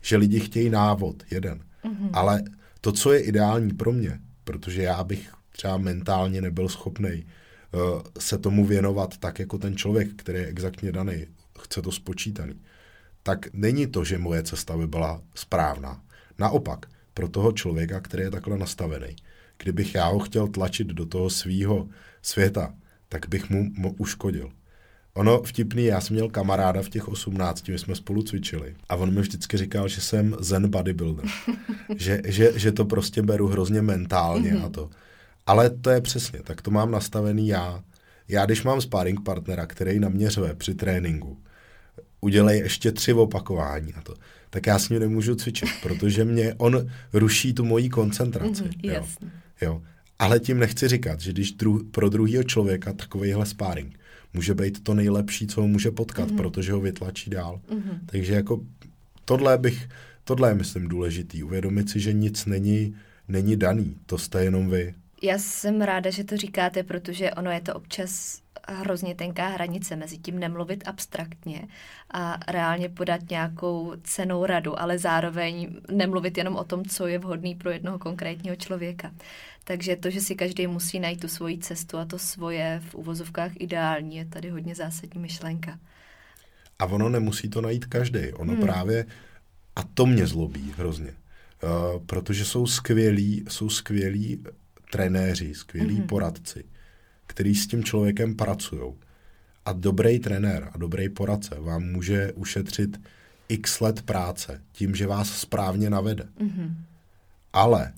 Že lidi chtějí návod, jeden. Mm-hmm. Ale to, co je ideální pro mě, protože já bych třeba mentálně nebyl schopný se tomu věnovat tak, jako ten člověk, který je exaktně daný, chce to spočítaný, tak není to, že moje cesta by byla správná. Naopak, pro toho člověka, který je takhle nastavený, kdybych já ho chtěl tlačit do toho svýho světa, tak bych mu, mu uškodil. Ono vtipný, já jsem měl kamaráda v těch 18, my jsme spolu cvičili a on mi vždycky říkal, že jsem zen bodybuilder. [laughs] že, že, že to prostě beru hrozně mentálně mm-hmm. a to. Ale to je přesně, tak to mám nastavený já. Já když mám sparring partnera, který na mě řve při tréninku, udělej ještě tři opakování a to, tak já s ním nemůžu cvičit, [laughs] protože mě on ruší tu moji koncentraci. Mm-hmm, jo. Jo. Ale tím nechci říkat, že když dru- pro druhého člověka takovýhle sparring může být to nejlepší, co ho může potkat, mm-hmm. protože ho vytlačí dál. Mm-hmm. Takže jako tohle bych, tohle je myslím důležitý, uvědomit si, že nic není, není daný, to jste jenom vy. Já jsem ráda, že to říkáte, protože ono je to občas hrozně tenká hranice mezi tím nemluvit abstraktně a reálně podat nějakou cenou radu, ale zároveň nemluvit jenom o tom, co je vhodný pro jednoho konkrétního člověka. Takže to, že si každý musí najít tu svoji cestu a to svoje v uvozovkách ideální, je tady hodně zásadní myšlenka. A ono nemusí to najít každý. Ono hmm. právě, a to mě zlobí hrozně, uh, protože jsou skvělí, jsou skvělí trenéři, skvělí hmm. poradci, který s tím člověkem pracují. A dobrý trenér a dobrý poradce vám může ušetřit x let práce tím, že vás správně navede. Mm-hmm. Ale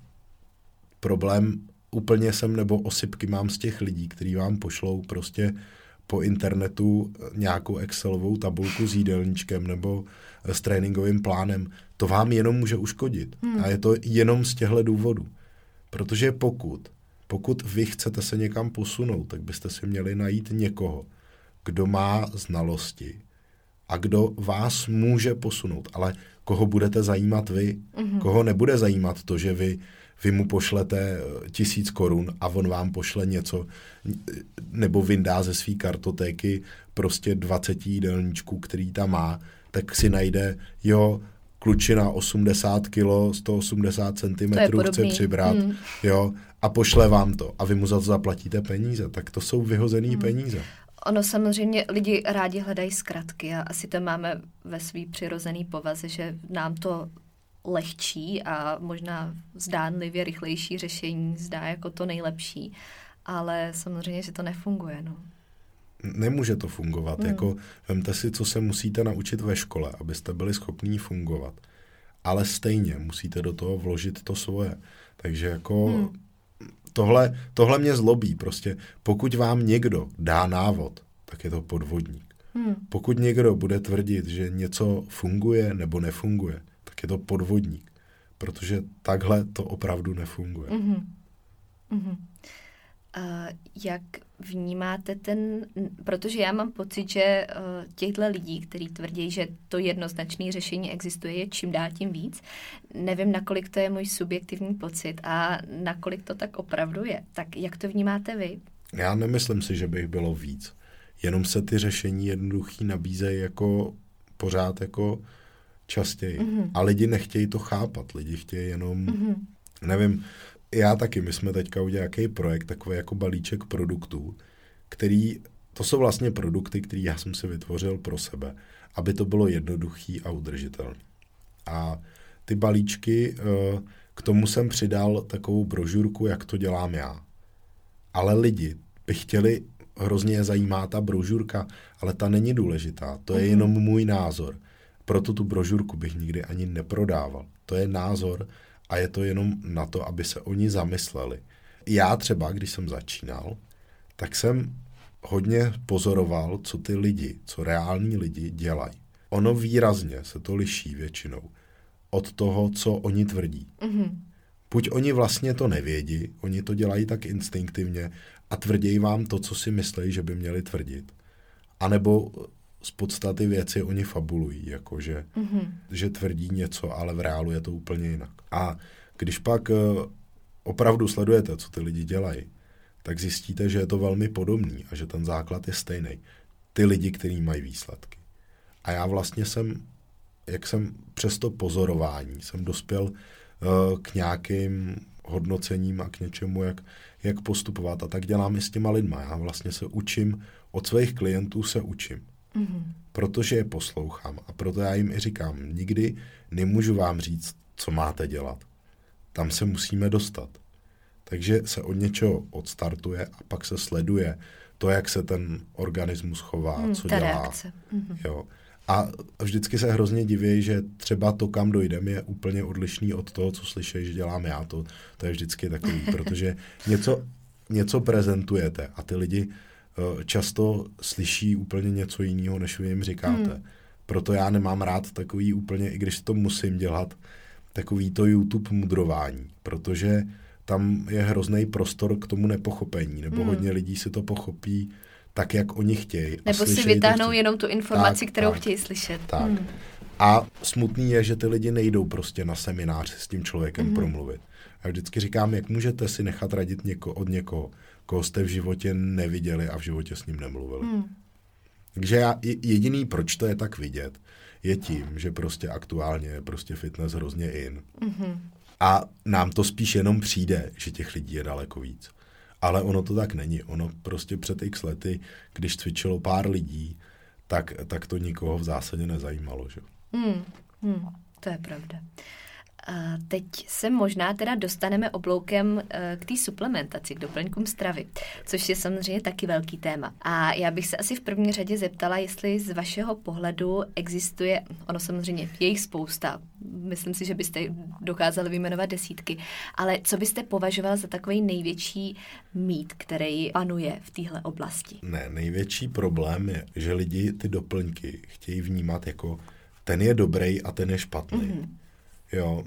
problém úplně jsem nebo osypky mám z těch lidí, kteří vám pošlou prostě po internetu nějakou Excelovou tabulku s jídelníčkem nebo s tréninkovým plánem. To vám jenom může uškodit. Hmm. A je to jenom z těchto důvodů. Protože pokud, pokud vy chcete se někam posunout, tak byste si měli najít někoho, kdo má znalosti a kdo vás může posunout. Ale koho budete zajímat vy? Mm-hmm. Koho nebude zajímat to, že vy vy mu pošlete eh, tisíc korun a on vám pošle něco, nebo vyndá ze své kartotéky prostě 20 jídelníčků, který tam má, tak si najde, jo, klučina 80 kilo, 180 cm chce přibrat, hmm. jo, a pošle vám to a vy mu za to zaplatíte peníze, tak to jsou vyhozené hmm. peníze. Ono samozřejmě lidi rádi hledají zkratky a asi to máme ve své přirozené povaze, že nám to lehčí a možná zdánlivě rychlejší řešení zdá jako to nejlepší, ale samozřejmě, že to nefunguje. No. Nemůže to fungovat. Hmm. Jako, vemte si, co se musíte naučit ve škole, abyste byli schopní fungovat. Ale stejně musíte do toho vložit to svoje. Takže jako hmm. tohle, tohle mě zlobí. Prostě pokud vám někdo dá návod, tak je to podvodník. Hmm. Pokud někdo bude tvrdit, že něco funguje nebo nefunguje, tak je to podvodník, protože takhle to opravdu nefunguje. Mm-hmm. Mm-hmm. Uh, jak vnímáte ten, protože já mám pocit, že uh, těchto lidí, kteří tvrdí, že to jednoznačné řešení existuje, je čím dál tím víc. Nevím, nakolik to je můj subjektivní pocit a nakolik to tak opravdu je. Tak jak to vnímáte vy? Já nemyslím si, že bych bylo víc. Jenom se ty řešení jednoduchý nabízejí jako pořád jako častěji. Mm-hmm. A lidi nechtějí to chápat. Lidi chtějí jenom, mm-hmm. nevím, já taky, my jsme teďka udělali nějaký projekt, takový jako balíček produktů, který, to jsou vlastně produkty, které já jsem si vytvořil pro sebe, aby to bylo jednoduchý a udržitelný. A ty balíčky, eh, k tomu jsem přidal takovou brožurku, jak to dělám já. Ale lidi by chtěli, hrozně je zajímá ta brožurka, ale ta není důležitá. To je mhm. jenom můj názor. Proto tu brožurku bych nikdy ani neprodával. To je názor a je to jenom na to, aby se oni zamysleli. Já třeba, když jsem začínal, tak jsem hodně pozoroval, co ty lidi, co reální lidi dělají. Ono výrazně se to liší většinou od toho, co oni tvrdí. Mm-hmm. Buď oni vlastně to nevědí, oni to dělají tak instinktivně a tvrdí vám to, co si myslí, že by měli tvrdit. A nebo z podstaty věci oni fabulují, jakože, mm-hmm. že tvrdí něco, ale v reálu je to úplně jinak. A když pak uh, opravdu sledujete, co ty lidi dělají, tak zjistíte, že je to velmi podobný a že ten základ je stejný. Ty lidi, kteří mají výsledky. A já vlastně jsem, jak jsem přes to pozorování, jsem dospěl uh, k nějakým hodnocením a k něčemu, jak, jak postupovat. A tak dělám i s těma lidma. Já vlastně se učím, od svých klientů se učím. Mm-hmm. Protože je poslouchám a proto já jim i říkám, nikdy nemůžu vám říct, co máte dělat. Tam se musíme dostat. Takže se od něčeho odstartuje a pak se sleduje to, jak se ten organismus chová, hmm, co dělá. Reakce. Mm-hmm. Jo. A vždycky se hrozně diví, že třeba to, kam dojdeme, je úplně odlišný od toho, co slyší, že dělám já. To, to je vždycky takový, [laughs] protože něco, něco prezentujete a ty lidi často slyší úplně něco jiného, než vy jim říkáte. Hmm. Proto já nemám rád takový úplně, i když to musím dělat, takový to YouTube mudrování, protože tam je hrozný prostor k tomu nepochopení, nebo hmm. hodně lidí si to pochopí tak, jak oni chtějí. Nebo si vytáhnou jenom tu informaci, tak, kterou tak, chtějí slyšet. Tak. Hmm. A smutný je, že ty lidi nejdou prostě na seminář s tím člověkem hmm. promluvit. Já vždycky říkám, jak můžete si nechat radit něko, od někoho, koho jste v životě neviděli a v životě s ním nemluvili. Hmm. Takže já, jediný, proč to je tak vidět, je tím, že prostě aktuálně je prostě fitness hrozně in. Mm-hmm. A nám to spíš jenom přijde, že těch lidí je daleko víc. Ale ono to tak není. Ono prostě před x lety, když cvičilo pár lidí, tak, tak to nikoho v zásadě nezajímalo. Že? Hmm, hmm, to je pravda. Teď se možná teda dostaneme obloukem eh, k té suplementaci, k doplňkům stravy, což je samozřejmě taky velký téma. A já bych se asi v první řadě zeptala, jestli z vašeho pohledu existuje, ono samozřejmě je jich spousta, myslím si, že byste dokázali vyjmenovat desítky, ale co byste považoval za takový největší mít, který panuje v téhle oblasti? Ne, největší problém je, že lidi ty doplňky chtějí vnímat jako ten je dobrý a ten je špatný. Mm-hmm Jo,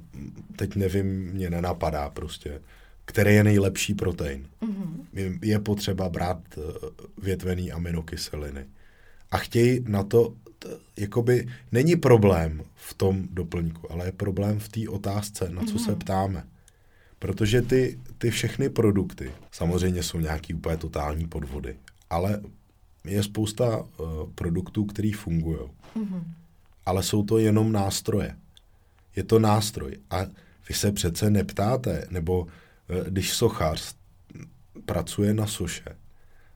teď nevím, mě nenapadá prostě, který je nejlepší protein. Mm-hmm. Je, je potřeba brát uh, větvený aminokyseliny. A chtějí na to, t, jakoby, není problém v tom doplňku, ale je problém v té otázce, na co mm-hmm. se ptáme. Protože ty, ty všechny produkty, samozřejmě jsou nějaký úplně totální podvody, ale je spousta uh, produktů, které fungují. Mm-hmm. Ale jsou to jenom nástroje je to nástroj. A vy se přece neptáte, nebo eh, když sochař pracuje na soše,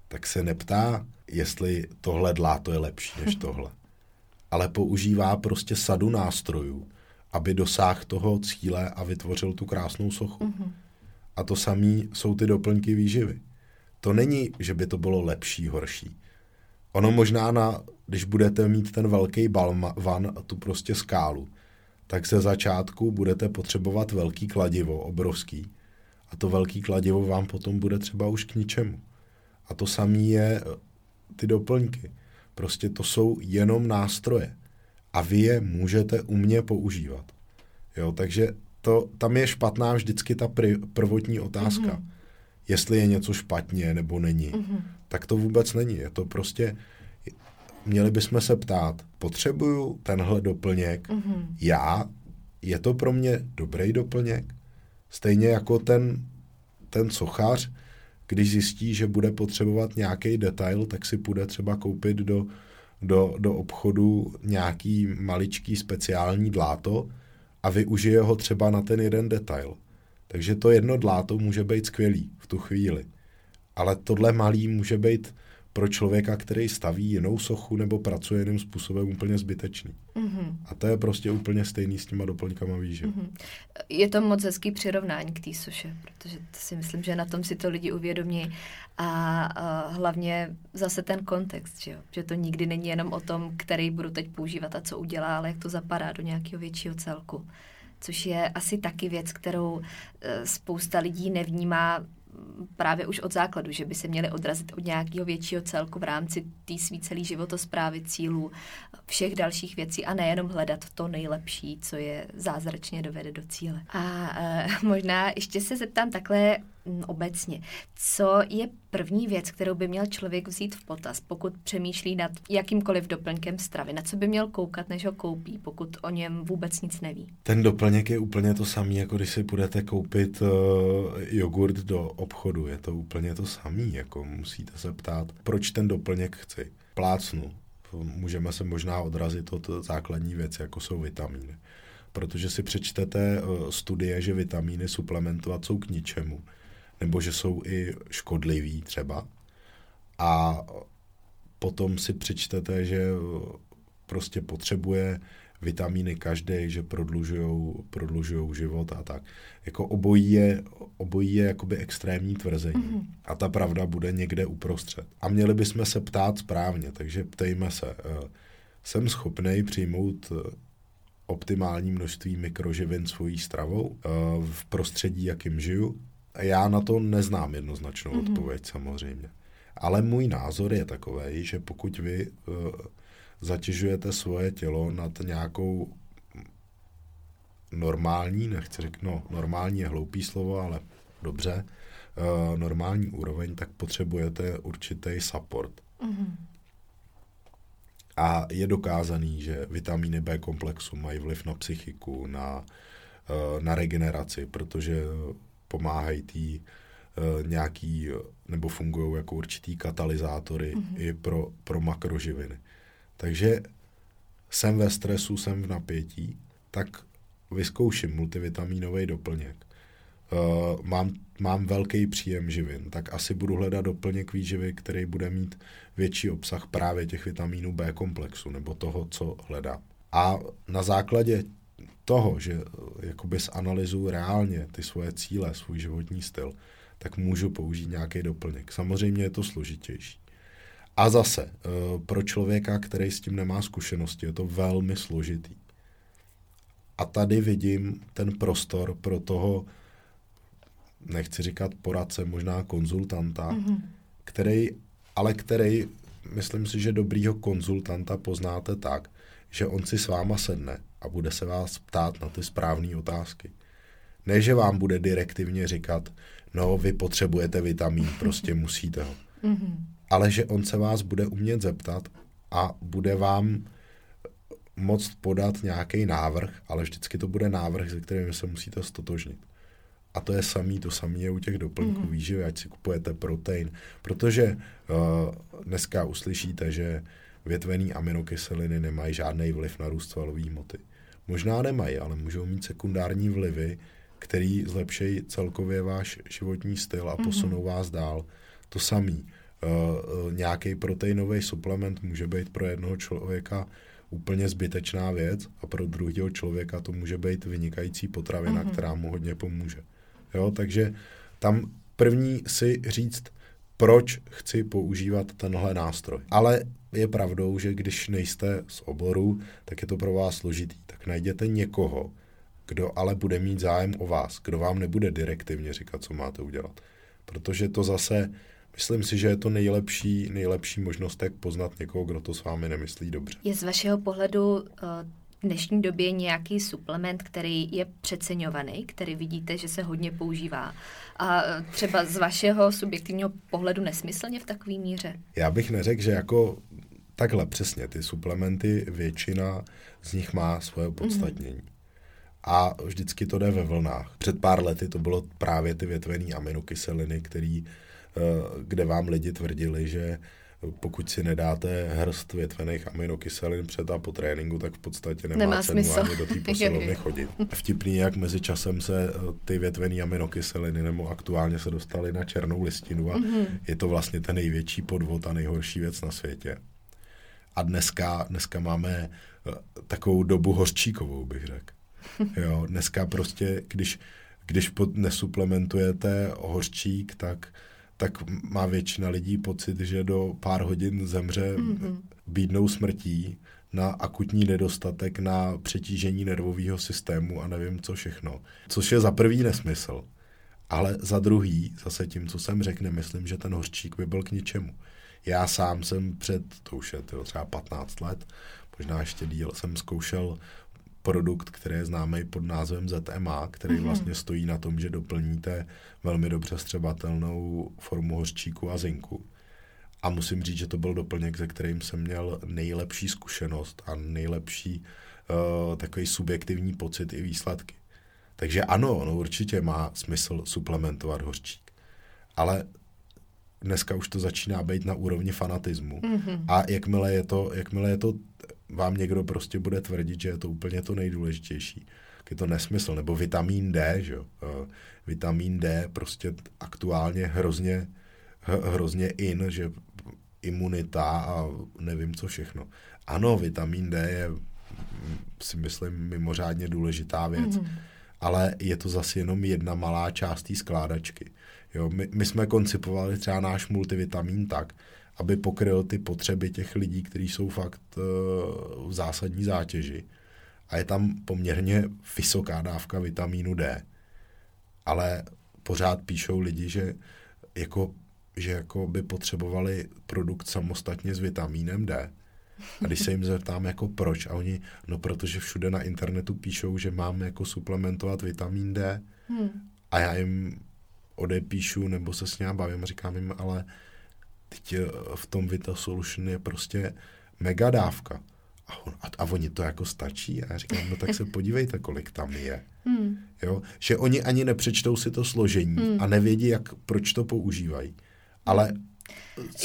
tak se neptá, jestli tohle dláto je lepší než [laughs] tohle. Ale používá prostě sadu nástrojů, aby dosáhl toho cíle a vytvořil tu krásnou sochu. Mm-hmm. A to samé jsou ty doplňky výživy. To není, že by to bylo lepší, horší. Ono možná, na, když budete mít ten velký balvan a tu prostě skálu, tak ze začátku budete potřebovat velký kladivo, obrovský. A to velký kladivo vám potom bude třeba už k ničemu. A to samé je eh, ty doplňky. Prostě to jsou jenom nástroje a vy je můžete umě používat. Jo, takže to, tam je špatná vždycky ta pr- prvotní otázka. Mm-hmm. Jestli je něco špatně nebo není. Mm-hmm. Tak to vůbec není. Je to prostě, měli bychom se ptát, potřebuju tenhle doplněk mm-hmm. já, je to pro mě dobrý doplněk? Stejně jako ten, ten sochař, když zjistí, že bude potřebovat nějaký detail, tak si půjde třeba koupit do, do, do obchodu nějaký maličký speciální dláto a využije ho třeba na ten jeden detail. Takže to jedno dláto může být skvělý v tu chvíli. Ale tohle malý může být pro člověka, který staví jinou sochu nebo pracuje jiným způsobem úplně zbytečný. Mm-hmm. A to je prostě úplně stejný s těma doplňkama výživ. Mm-hmm. Je to moc hezký přirovnání k té soše, protože to si myslím, že na tom si to lidi uvědomí. A, a hlavně zase ten kontext, že, jo? že to nikdy není jenom o tom, který budu teď používat a co udělá, ale jak to zapadá do nějakého většího celku. Což je asi taky věc, kterou e, spousta lidí nevnímá právě už od základu, že by se měly odrazit od nějakého většího celku v rámci té svý celý životosprávy, cílů, všech dalších věcí a nejenom hledat to nejlepší, co je zázračně dovede do cíle. A e, [laughs] možná ještě se zeptám takhle obecně. Co je první věc, kterou by měl člověk vzít v potaz, pokud přemýšlí nad jakýmkoliv doplňkem stravy? Na co by měl koukat, než ho koupí, pokud o něm vůbec nic neví? Ten doplněk je úplně to samý, jako když si budete koupit uh, jogurt do obchodu. Je to úplně to samý, jako musíte se ptát, proč ten doplněk chci. Plácnu. Můžeme se možná odrazit od základní věci, jako jsou vitamíny protože si přečtete eh, studie, že vitamíny suplementovat jsou k ničemu nebo že jsou i škodliví třeba. A potom si přečtete, že prostě potřebuje vitamíny každý, že prodlužují prodlužujou život a tak. Jako obojí je, obojí je jakoby extrémní tvrzení. Mm-hmm. A ta pravda bude někde uprostřed. A měli bychom se ptát správně, takže ptejme se. Eh, jsem schopný přijmout eh, optimální množství mikroživin svojí stravou eh, v prostředí, jakým žiju? Já na to neznám jednoznačnou mm-hmm. odpověď samozřejmě. Ale můj názor je takový, že pokud vy uh, zatěžujete svoje tělo nad nějakou normální, nechci říct, no normální je hloupý slovo, ale dobře, uh, normální úroveň, tak potřebujete určitý support. Mm-hmm. A je dokázaný, že vitamíny B komplexu mají vliv na psychiku, na, uh, na regeneraci, protože pomáhají tý uh, nějaký, nebo fungují jako určitý katalyzátory mm-hmm. i pro, pro makroživiny. Takže jsem ve stresu, jsem v napětí, tak vyzkouším multivitamínový doplněk. Uh, mám, mám velký příjem živin, tak asi budu hledat doplněk výživy, který bude mít větší obsah právě těch vitamínů B komplexu, nebo toho, co hledám. A na základě toho, že eh, jakoby zanalizuju reálně ty svoje cíle, svůj životní styl, tak můžu použít nějaký doplněk. Samozřejmě je to složitější. A zase, eh, pro člověka, který s tím nemá zkušenosti, je to velmi složitý. A tady vidím ten prostor pro toho, nechci říkat poradce, možná konzultanta, mm-hmm. který, ale který, myslím si, že dobrýho konzultanta poznáte tak, že on si s váma sedne a bude se vás ptát na ty správné otázky. Ne, že vám bude direktivně říkat, no, vy potřebujete vitamin, [laughs] prostě musíte ho. Mm-hmm. Ale že on se vás bude umět zeptat a bude vám moct podat nějaký návrh, ale vždycky to bude návrh, se kterým se musíte stotožnit. A to je samý, to samé je u těch doplňků mm-hmm. výživy, ať si kupujete protein. Protože uh, dneska uslyšíte, že větvený aminokyseliny nemají žádný vliv na růst svalové hmoty. Možná nemají, ale můžou mít sekundární vlivy, který zlepší celkově váš životní styl a mhm. posunou mm-hmm. vás dál. To samý. Uh, uh, nějaký proteinový suplement může být pro jednoho člověka úplně zbytečná věc a pro druhého člověka to může být vynikající potravina, mm-hmm. která mu hodně pomůže. Jo, takže tam první si říct, proč chci používat tenhle nástroj. Ale je pravdou, že když nejste z oboru, tak je to pro vás složitý. Tak najděte někoho, kdo ale bude mít zájem o vás, kdo vám nebude direktivně říkat, co máte udělat. Protože to zase myslím si, že je to nejlepší, nejlepší možnost, jak poznat někoho, kdo to s vámi nemyslí dobře. Je z vašeho pohledu uh, v dnešní době nějaký suplement, který je přeceňovaný, který vidíte, že se hodně používá a třeba z vašeho subjektivního pohledu nesmyslně v takové míře? Já bych neřekl, že jako takhle přesně, ty suplementy, většina z nich má svoje opodstatnění. Mm-hmm. A vždycky to jde ve vlnách. Před pár lety to bylo právě ty větvené aminokyseliny, který, eh, kde vám lidi tvrdili, že pokud si nedáte hrst větvených aminokyselin před a po tréninku, tak v podstatě nemá, nemá cenu smysl. ani do té [laughs] posilovny chodit. Vtipný, jak mezi časem se eh, ty větvené aminokyseliny nebo aktuálně se dostaly na černou listinu a mm-hmm. je to vlastně ten největší podvod a nejhorší věc na světě. A dneska, dneska máme eh, takovou dobu hořčíkovou, bych řekl. [laughs] Jo, dneska prostě, když, když pod, nesuplementujete hořčík, tak tak má většina lidí pocit, že do pár hodin zemře mm-hmm. bídnou smrtí na akutní nedostatek, na přetížení nervového systému a nevím co všechno. Což je za prvý nesmysl. Ale za druhý, zase tím, co jsem řekl, nemyslím, že ten hořčík by byl k ničemu. Já sám jsem před, to už je třeba 15 let, možná ještě díl, jsem zkoušel produkt, který je známý pod názvem ZMA, který mm-hmm. vlastně stojí na tom, že doplníte velmi dobře střebatelnou formu hořčíku a zinku. A musím říct, že to byl doplněk, ze kterým jsem měl nejlepší zkušenost a nejlepší uh, takový subjektivní pocit i výsledky. Takže ano, ono určitě má smysl suplementovat hořčík. Ale dneska už to začíná být na úrovni fanatismu. Mm-hmm. A jakmile je, to, jakmile je to vám někdo prostě bude tvrdit, že je to úplně to nejdůležitější. Je to nesmysl. Nebo vitamin D, že jo. Uh, vitamin D prostě aktuálně hrozně, hrozně in, že imunita a nevím co všechno. Ano, vitamin D je, si myslím, mimořádně důležitá věc, mm-hmm. ale je to zase jenom jedna malá část té skládačky. Jo, my, my jsme koncipovali třeba náš multivitamin tak, aby pokryl ty potřeby těch lidí, kteří jsou fakt uh, v zásadní zátěži. A je tam poměrně vysoká dávka vitamínu D. Ale pořád píšou lidi, že jako, že jako by potřebovali produkt samostatně s vitamínem D. A když se jim zeptám, jako proč, a oni, no protože všude na internetu píšou, že máme jako suplementovat vitamin D. Hmm. A já jim odepíšu, nebo se s ním bavím, říkám jim, ale teď eh, v tom Vita Solution je prostě mega dávka. A, on, a, a oni to jako stačí? A já říkám, no tak se [laughs] podívejte, kolik tam je. Hmm. Jo? Že oni ani nepřečtou si to složení hmm. a nevědí, jak, proč to používají. Ale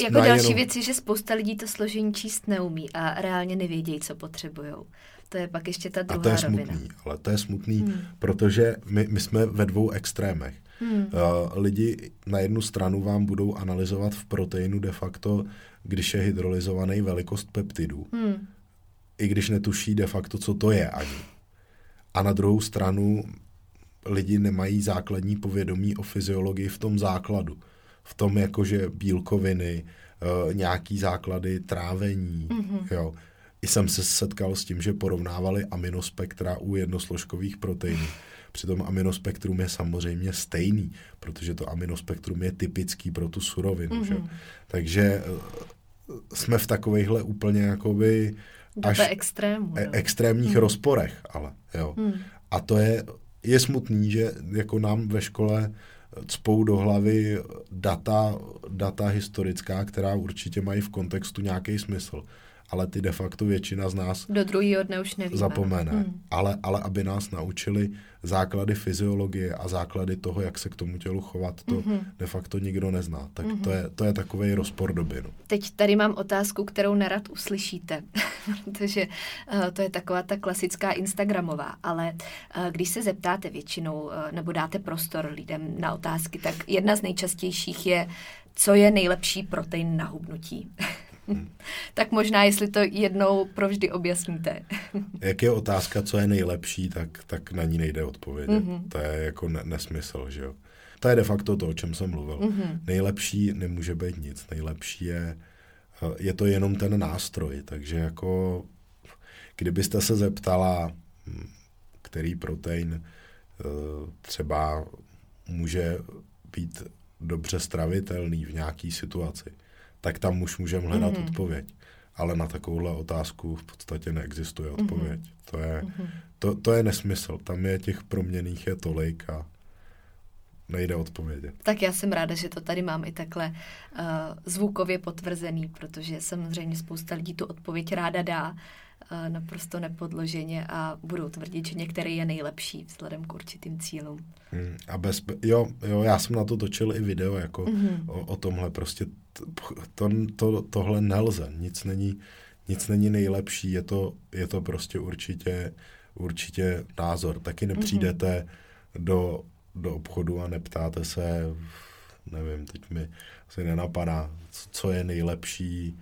jako další jenom... věc je, že spousta lidí to složení číst neumí a reálně nevědějí, co potřebují. To je pak ještě ta druhá A to je rovina. smutný, ale to je smutný, hmm. protože my, my jsme ve dvou extrémech. Hmm. Uh, lidi na jednu stranu vám budou analyzovat v proteinu de facto, když je hydrolyzovaný velikost peptidů. Hmm. I když netuší de facto, co to je ani. A na druhou stranu lidi nemají základní povědomí o fyziologii v tom základu. V tom jakože bílkoviny, uh, nějaký základy trávení, mm-hmm. jo. I jsem se setkal s tím, že porovnávali aminospektra u jednosložkových proteinů. Přitom aminospektrum je samozřejmě stejný, protože to aminospektrum je typický pro tu surovinu. Mm-hmm. Že? Mhm. Takže eh, jsme v takovejhle úplně jakoby až extrému, e- extrémních mm. rozporech, ale jo. Mm. A to je, je smutný, že jako nám ve škole cpou do hlavy data, data historická, která určitě mají v kontextu nějaký smysl ale ty de facto většina z nás do druhého dne už nevíme. zapomene. Hmm. Ale, ale aby nás naučili základy fyziologie a základy toho, jak se k tomu tělu chovat, to hmm. de facto nikdo nezná. Tak hmm. to je, to je takový rozpor doby. No. Teď tady mám otázku, kterou nerad uslyšíte, [laughs] protože uh, to je taková ta klasická Instagramová, ale uh, když se zeptáte většinou uh, nebo dáte prostor lidem na otázky, tak jedna z nejčastějších je, co je nejlepší protein na hubnutí. [laughs] [laughs] tak možná, jestli to jednou provždy objasníte. [laughs] Jak je otázka, co je nejlepší, tak, tak na ní nejde odpovědět. Mm-hmm. To je jako ne- nesmysl, že jo. To je de facto to, o čem jsem mluvil. Mm-hmm. Nejlepší nemůže být nic. Nejlepší je, eh, je to jenom ten nástroj. Takže jako, kdybyste se zeptala, hm, který protein eh, třeba může být dobře stravitelný v nějaký situaci, tak tam už můžeme hledat mm-hmm. odpověď. Ale na takovouhle otázku v podstatě neexistuje mhm. odpověď. Mm-hmm. To, je, mm-hmm. to, to je nesmysl. Tam je těch proměných je tolik a nejde odpovědět. Tak já jsem ráda, že to tady mám i takhle uh, zvukově potvrzený, protože samozřejmě spousta lidí tu odpověď ráda dá uh, naprosto nepodloženě a budou tvrdit, že některý je nejlepší vzhledem k určitým cílům. Hmm, a bez, jo, jo, já jsem na to točil i video jako mm-hmm. o, o tomhle, prostě to, to, tohle nelze, nic není, nic není nejlepší, je to, je to prostě určitě, určitě názor. Taky nepřijdete mm-hmm. do do obchodu a neptáte se, nevím, teď mi asi nenapadá, co je nejlepší,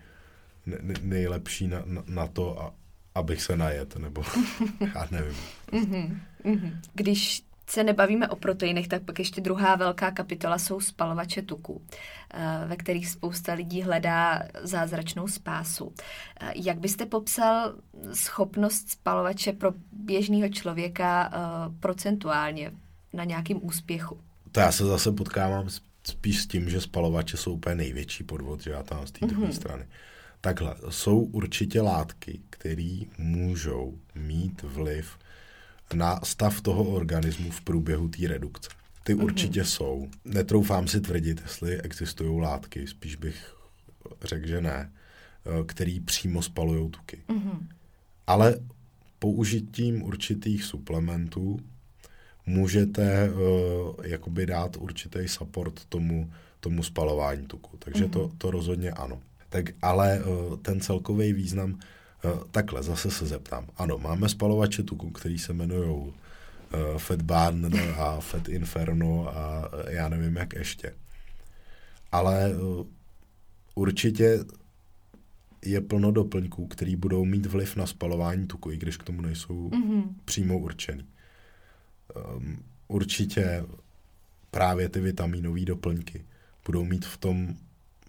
ne, nejlepší na, na, na to, a, abych se najet, nebo [laughs] já nevím. Mhm, mhm. Když se nebavíme o proteinech, tak pak ještě druhá velká kapitola jsou spalovače tuku, eh, ve kterých spousta lidí hledá zázračnou spásu. Eh, jak byste popsal schopnost spalovače pro běžného člověka eh, procentuálně na nějakým úspěchu. To já se zase potkávám spíš s tím, že spalovače jsou úplně největší podvod, že já tam z té druhé mm-hmm. strany. Takhle, jsou určitě látky, které můžou mít vliv na stav toho organismu v průběhu té redukce. Ty mm-hmm. určitě jsou. Netroufám si tvrdit, jestli existují látky, spíš bych řekl, že ne, eh, který přímo spalují tuky. Mm-hmm. Ale použitím určitých suplementů můžete uh, jakoby dát určitý support tomu, tomu spalování tuku. Takže mm-hmm. to, to rozhodně ano. Tak, ale uh, ten celkový význam, uh, takhle zase se zeptám. Ano, máme spalovače tuku, který se jmenují uh, Fat Burner a Fat Inferno a já nevím jak ještě. Ale určitě je plno doplňků, který budou mít vliv na spalování tuku, i když k tomu nejsou mm-hmm. přímo určený um, určitě právě ty vitaminové doplňky budou mít v tom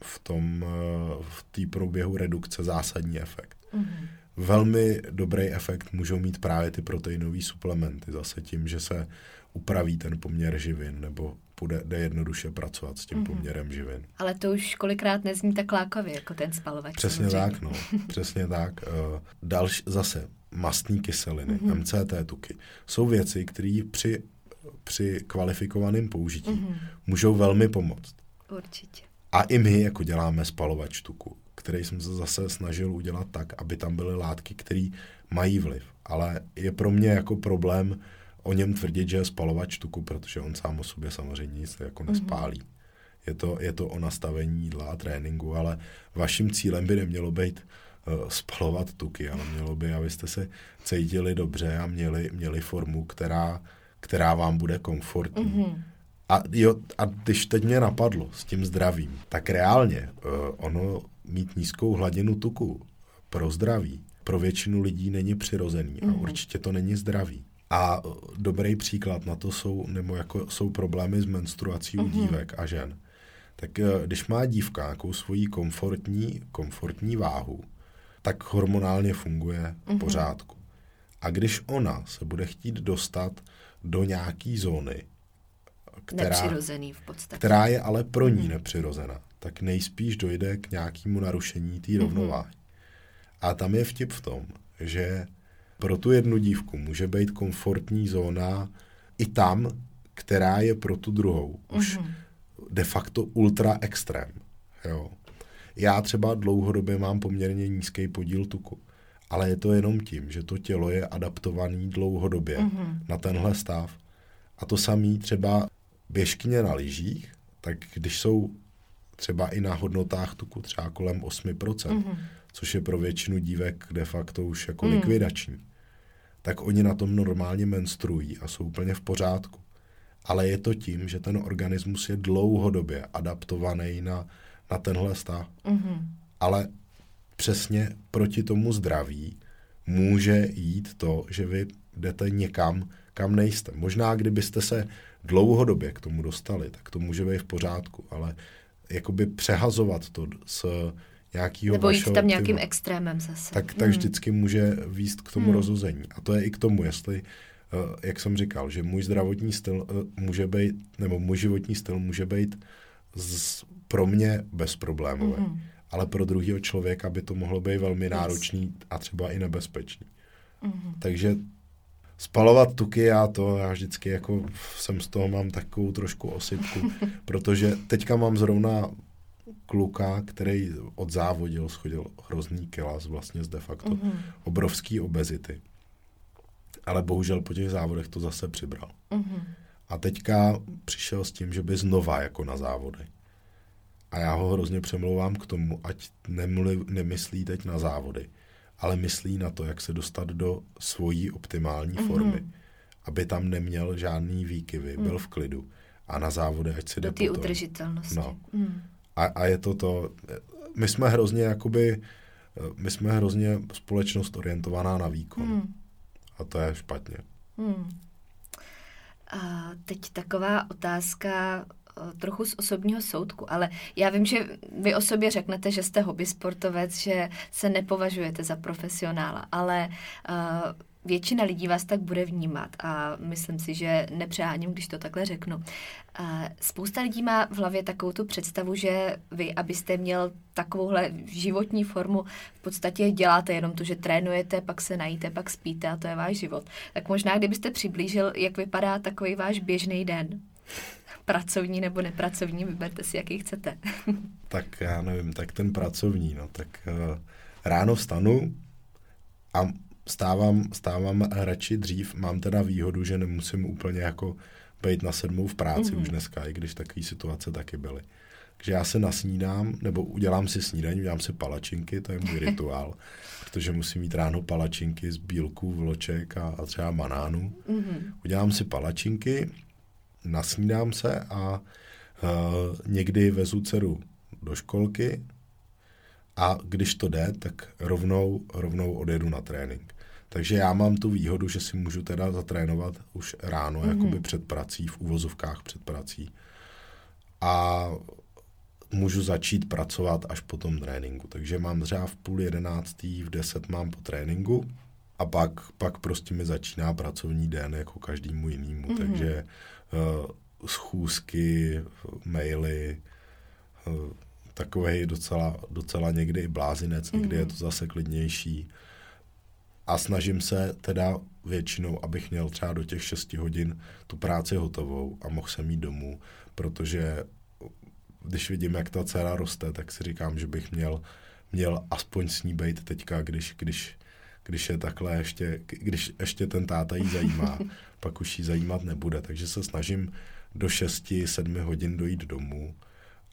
v tom uh, v té průběhu redukce zásadní efekt. Mm-hmm. Velmi dobrý efekt můžou mít právě ty proteinové suplementy, zase tím, že se upraví ten poměr živin, nebo bude, jde jednoduše pracovat s tím mm-hmm. poměrem živin. Ale to už kolikrát nezní tak lákavě, jako ten spalovač. Přesně samozřejmě. tak, no. [laughs] Přesně tak. Uh, další, zase mastní kyseliny, mm-hmm. MCT tuky, jsou věci, které při, při kvalifikovaném použití mm-hmm. můžou velmi pomoct. Určitě. A i my, jako děláme spalovač tuku, který jsem se zase snažil udělat tak, aby tam byly látky, které mají vliv. Ale je pro mě jako problém o něm tvrdit, že je spalovač tuku, protože on sám o sobě samozřejmě nic jako mhm. nespálí. Mm-hmm. Je to, je to o nastavení jídla a tréninku, ale vaším cílem by nemělo být uh, spalovat tuky, ale mělo by, abyste se cítili dobře a měli, měli formu, která, která vám bude komfortní. Mm-hmm. A, jo, a když teď mě napadlo s tím zdravím, tak reálně uh, ono mít nízkou hladinu tuku pro zdraví pro většinu lidí není přirozený mm-hmm. a mhm. určitě to není zdravý. A dobrý příklad na to jsou, nebo jako jsou problémy s menstruací u mm-hmm. dívek a žen. Tak eh, když má dívka nějakou svoji komfortní, komfortní váhu, tak hormonálně funguje v mhm. pořádku. A když ona se bude chtít dostat do nějaký zóny, která, v podstatě. která je ale pro ní mm-hmm. nepřirozená, tak nejspíš dojde k nějakému narušení té mm-hmm. rovnováhy. A tam je vtip v tom, že pro tu jednu dívku může být komfortní zóna i tam, která je pro tu druhou už mm-hmm. de facto ultra extrém. Jo. Já třeba dlouhodobě mám poměrně nízký podíl tuku, ale je to jenom tím, že to tělo je adaptované dlouhodobě mm-hmm. na tenhle stav. A to samé třeba běžkyně na lyžích, tak když jsou třeba i na hodnotách tuku třeba kolem 8%, mm-hmm. což je pro většinu dívek de facto už jako mm. likvidační, tak oni na tom normálně menstruují a jsou úplně v pořádku. Ale je to tím, že ten organismus je dlouhodobě adaptovaný na, na tenhle stav. Mm-hmm. Ale přesně proti tomu zdraví může jít to, že vy jdete někam, kam nejste. Možná, kdybyste se dlouhodobě k tomu dostali, tak to může být v pořádku, ale jakoby přehazovat to s nějakýho Nebo jít tam nějakým extrémem zase. Tak, tak hmm. vždycky může výst k tomu hmm. rozhození. A to je i k tomu, jestli, uh, jak jsem říkal, že můj zdravotní styl uh, může být, nebo můj životní styl může být z, pro mě bezproblémový. Mm-hmm. Ale pro druhého člověka by to mohlo být velmi náročný a třeba i nebezpečný. Mm-hmm. Takže spalovat tuky, já to, já vždycky jako jsem z toho mám takovou trošku osypku, [laughs] protože teďka mám zrovna kluka, který od závodil, schodil hrozný kilas vlastně z de facto mm-hmm. obrovský obezity. Ale bohužel po těch závodech to zase přibral. Mm-hmm. A teďka přišel s tím, že by znova jako na závody. A já ho hrozně přemlouvám k tomu, ať nemluv, nemyslí teď na závody, ale myslí na to, jak se dostat do svojí optimální mm-hmm. formy. Aby tam neměl žádný výkyvy, mm. byl v klidu. A na závody, ať si do té udržitelnosti. No. Mm. A, a je to to, my jsme hrozně jakoby, my jsme hrozně společnost orientovaná na výkon. Mm. A to je špatně. Mm. A teď taková otázka trochu z osobního soudku, ale já vím, že vy o sobě řeknete, že jste hobby sportovec, že se nepovažujete za profesionála, ale uh, většina lidí vás tak bude vnímat a myslím si, že nepřeháním, když to takhle řeknu. Spousta lidí má v hlavě takovou tu představu, že vy, abyste měl takovouhle životní formu, v podstatě děláte jenom to, že trénujete, pak se najíte, pak spíte a to je váš život. Tak možná, kdybyste přiblížil, jak vypadá takový váš běžný den pracovní nebo nepracovní, vyberte si, jaký chcete. [laughs] tak já nevím, tak ten pracovní, no tak uh, ráno vstanu a stávám, stávám radši dřív, mám teda výhodu, že nemusím úplně jako být na sedmou v práci mm-hmm. už dneska, i když takové situace taky byly. Takže já se nasnídám, nebo udělám si snídaní, udělám si palačinky, to je můj [laughs] rituál, protože musím mít ráno palačinky z bílků, vloček a, a třeba banánů. Mm-hmm. Udělám si palačinky, nasnídám se a uh, někdy vezu dceru do školky a když to jde, tak rovnou, rovnou odjedu na trénink. Takže já mám tu výhodu, že si můžu teda zatrénovat už ráno, mm-hmm. jakoby před prací, v úvozovkách před prací. A můžu začít pracovat až po tom tréninku. Takže mám třeba v půl jedenáctý, v deset mám po tréninku a pak, pak prostě mi začíná pracovní den jako každému jinému. Mm-hmm. Takže uh, schůzky, maily, uh, takový docela, docela někdy i blázinec, někdy mm-hmm. je to zase klidnější. A snažím se teda většinou, abych měl třeba do těch 6 hodin tu práci hotovou a mohl jsem jít domů, protože když vidím, jak ta dcera roste, tak si říkám, že bych měl, měl aspoň s ní být teďka, když, když, když je takhle ještě, když ještě ten táta jí zajímá, [laughs] pak už jí zajímat nebude. Takže se snažím do 6-7 hodin dojít domů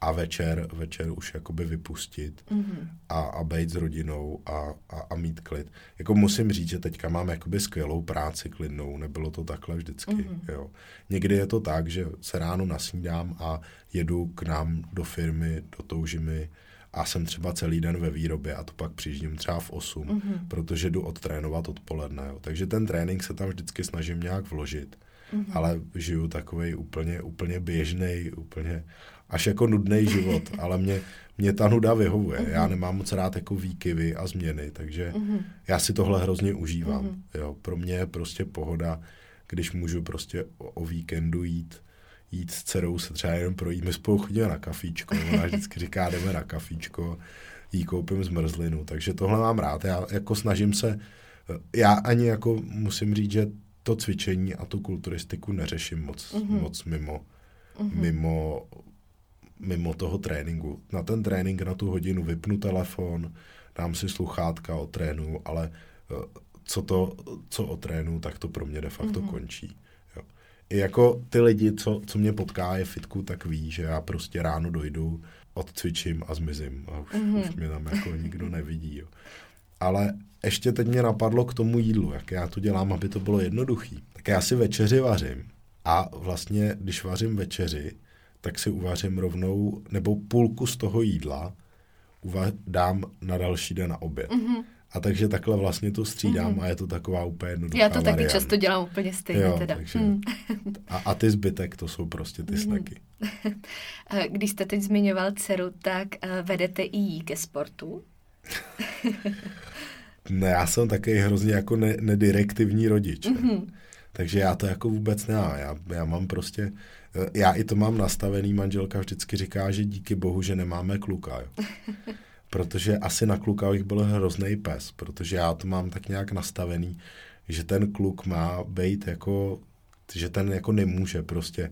a večer, večer už jakoby vypustit mm-hmm. a, a být s rodinou a, a, a mít klid. Jako musím říct, že teďka mám jakoby skvělou práci klidnou, nebylo to takhle vždycky. Mm-hmm. Jo. Někdy je to tak, že se ráno nasnídám a jedu k nám do firmy, do toužimy a jsem třeba celý den ve výrobě a to pak přijíždím třeba v 8, mm-hmm. protože jdu odtrénovat odpoledne. Jo. Takže ten trénink se tam vždycky snažím nějak vložit. Mm-hmm. Ale žiju takový úplně, úplně běžný, úplně až jako nudný [laughs] život, ale mě, mě ta nuda vyhovuje. Uh-huh. Já nemám moc rád jako výkyvy a změny, takže uh-huh. já si tohle hrozně užívám. Uh-huh. Jo, pro mě je prostě pohoda, když můžu prostě o, o víkendu jít jít s dcerou se třeba jenom projít. My spolu chodíme na kafíčko, ona vždycky říká, jdeme na kafíčko, jí koupím zmrzlinu, takže tohle mám rád. Já jako snažím se, já ani jako musím říct, že to cvičení a tu kulturistiku neřeším moc, uh-huh. moc mimo, uh-huh. mimo mimo toho tréninku. Na ten trénink, na tu hodinu vypnu telefon, dám si sluchátka, trénu, ale eh, co to, co trénu, tak to pro mě de facto mm-hmm. končí. Jako ty lidi, co, co mě potká je fitku, tak ví, že já prostě ráno dojdu, odcvičím a zmizím. A už, mm-hmm. už mě tam jako nikdo nevidí. Jo. Ale ještě teď mě napadlo k tomu jídlu, jak já to dělám, aby to bylo jednoduchý. Tak já si večeři vařím. A vlastně, když vařím večeři, tak si uvařím rovnou, nebo půlku z toho jídla uva- dám na další den na oběd. Mm-hmm. A takže takhle vlastně to střídám mm-hmm. a je to taková úplně jednoduchá Já to taky často dělám úplně stejně jo, teda. Takže, mm. a, a ty zbytek, to jsou prostě ty mm. snaky. [laughs] Když jste teď zmiňoval dceru, tak uh, vedete i jí ke sportu? [laughs] ne, já jsem taky hrozně jako ne, nedirektivní rodič. Mm-hmm. Takže já to jako vůbec nemám. Já, já mám prostě, já i to mám nastavený, manželka vždycky říká, že díky bohu, že nemáme kluka. Jo. [laughs] Protože asi na kluka bych byl hrozný pes, protože já to mám tak nějak nastavený, že ten kluk má být jako, že ten jako nemůže prostě,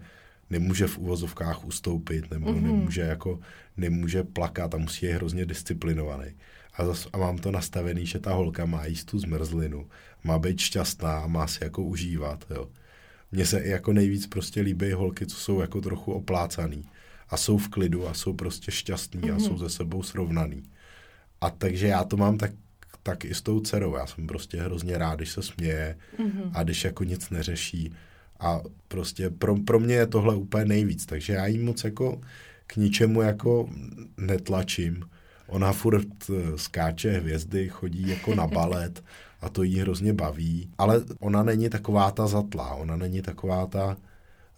nemůže v uvozovkách ustoupit, nebo mm-hmm. nemůže jako, nemůže plakat a musí je hrozně disciplinovaný. A, zas, a mám to nastavený, že ta holka má jíst tu zmrzlinu, má být šťastná a má si jako užívat, jo. Mně se jako nejvíc prostě líbí holky, co jsou jako trochu oplácaný a jsou v klidu a jsou prostě šťastní mm-hmm. a jsou ze sebou srovnaný. A takže já to mám tak, tak i s tou dcerou. Já jsem prostě hrozně rád, když se směje mm-hmm. a když jako nic neřeší. A prostě pro, pro mě je tohle úplně nejvíc. Takže já jí moc jako k ničemu jako netlačím. Ona furt eh, skáče hvězdy, chodí jako na [laughs] balet a to jí hrozně baví. Ale ona není taková ta zatlá, ona není taková ta,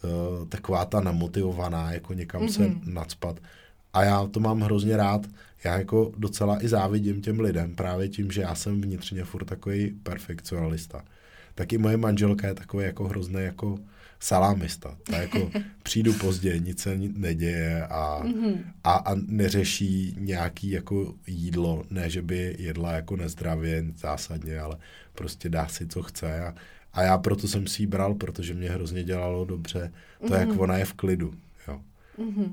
uh, taková ta namotivovaná, jako někam mm-hmm. se mhm. nadspat. A já to mám hrozně rád. Já jako docela i závidím těm lidem právě tím, že já jsem vnitřně furt takový perfekcionalista. Taky moje manželka je takový jako hrozný jako salámista. Ta jako [laughs] přijdu pozdě, nic se neděje a, mm-hmm. a, a neřeší nějaký jako jídlo, ne, že by jedla jako nezdravě zásadně, ale prostě dá si, co chce a, a já proto jsem si ji bral, protože mě hrozně dělalo dobře to, mm-hmm. jak mhm. ona je v klidu. Jo. Mm-hmm.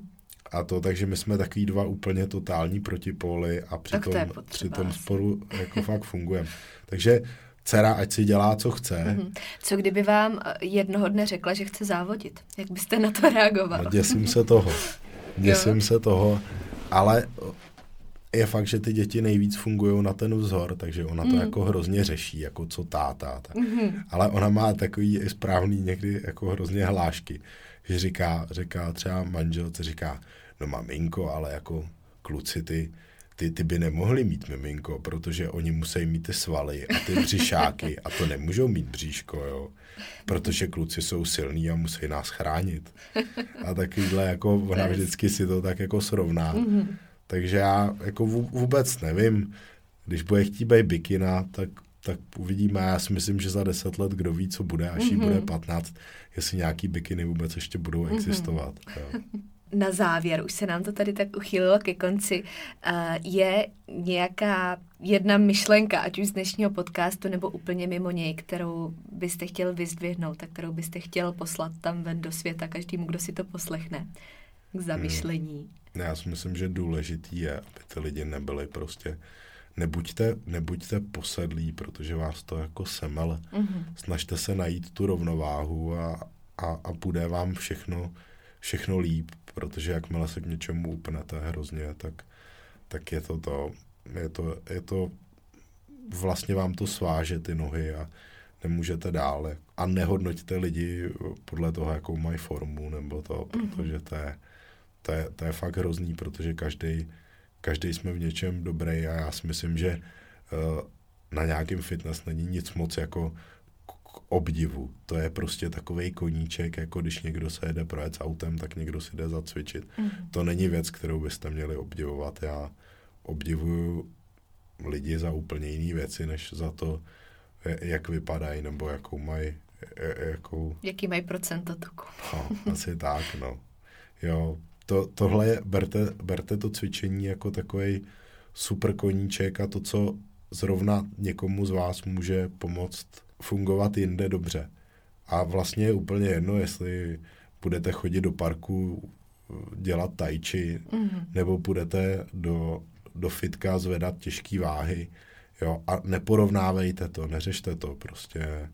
A to, takže my jsme takový dva úplně totální protipóly a přitom, přitom spolu jako fakt fungujeme. Takže dcera, ať si dělá, co chce. Mm-hmm. Co kdyby vám eh, jednoho dne řekla, že chce závodit? Jak byste na to reagoval? No, děsím se toho. [laughs] Děsím se toho, ale je fakt, že ty děti nejvíc fungují na ten vzor, takže ona to mm. jako hrozně řeší, jako co táta. Tak. Mm-hmm. Ale ona má takový i správný někdy jako hrozně hlášky, že říká, říká třeba manželce, říká, no maminko, ale jako kluci ty, ty, ty by nemohli mít miminko, protože oni musí mít ty svaly a ty břišáky a to nemůžou mít bříško, jo. Protože kluci jsou silní a musí nás chránit. A takovýhle jako ona vždycky si to tak jako srovná. Mm-hmm. Takže já jako vůbec nevím, když bude chtít být bikina, tak, tak uvidíme. Já si myslím, že za deset let kdo ví, co bude, až mm-hmm. jí bude 15, jestli nějaký bikiny vůbec ještě budou mm-hmm. existovat. Jo na závěr, už se nám to tady tak uchýlilo ke konci, uh, je nějaká jedna myšlenka, ať už z dnešního podcastu nebo úplně mimo něj, kterou byste chtěl vyzdvihnout a kterou byste chtěl poslat tam ven do světa každému, kdo si to poslechne k zamyšlení. Hmm. Já si myslím, že důležitý je, aby ty lidi nebyli prostě nebuďte, nebuďte posedlí, protože vás to jako semele. Mm-hmm. Snažte se najít tu rovnováhu a, a, a bude vám všechno, všechno líp protože jakmile se k něčemu upnete hrozně, tak, tak je to to, je to, je to, vlastně vám to sváže ty nohy a nemůžete dále. A nehodnoťte lidi podle toho, jakou mají formu, nebo to, mm-hmm. protože to je, to je, to je fakt hrozný, protože každý každý jsme v něčem dobrý a já si myslím, že uh, na nějakým fitness není nic moc jako obdivu. To je prostě takový koníček, jako když někdo se jede projet s autem, tak někdo si jde zacvičit. Mm. To není věc, kterou byste měli obdivovat. Já obdivuju lidi za úplně jiné věci, než za to, jak vypadají, nebo jakou mají jakou... Jaký mají procento tuku. No, asi tak, no. Jo, to, tohle je, berte, berte to cvičení jako takový super koníček a to, co zrovna někomu z vás může pomoct fungovat jinde dobře. A vlastně je úplně jedno, jestli budete chodit do parku dělat tajči, mm-hmm. nebo budete do, do fitka zvedat těžké váhy. Jo? A neporovnávejte to, neřešte to, prostě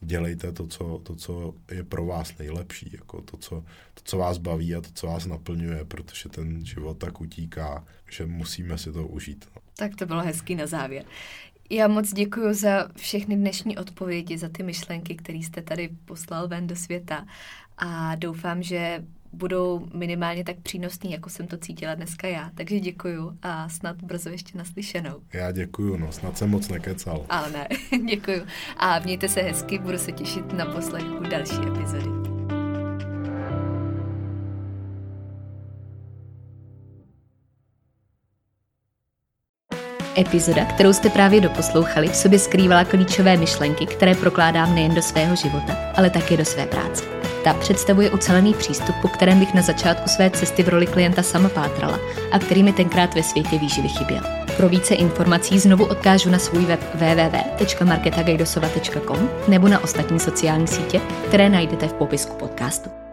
dělejte to co, to, co je pro vás nejlepší, jako to co, to, co vás baví a to, co vás naplňuje, protože ten život tak utíká, že musíme si to užít. Tak to bylo hezký na závěr. Já moc děkuji za všechny dnešní odpovědi, za ty myšlenky, které jste tady poslal ven do světa a doufám, že budou minimálně tak přínosný, jako jsem to cítila dneska já. Takže děkuju a snad brzo ještě naslyšenou. Já děkuju, no snad jsem moc nekecal. Ale ne, [laughs] děkuju. A mějte se hezky, budu se těšit na poslechu další epizody. Epizoda, kterou jste právě doposlouchali, v sobě skrývala klíčové myšlenky, které prokládám nejen do svého života, ale také do své práce. Ta představuje ucelený přístup, po kterém bych na začátku své cesty v roli klienta sama pátrala a který mi tenkrát ve světě výživy chyběl. Pro více informací znovu odkážu na svůj web www.marketagajdosova.com nebo na ostatní sociální sítě, které najdete v popisku podcastu.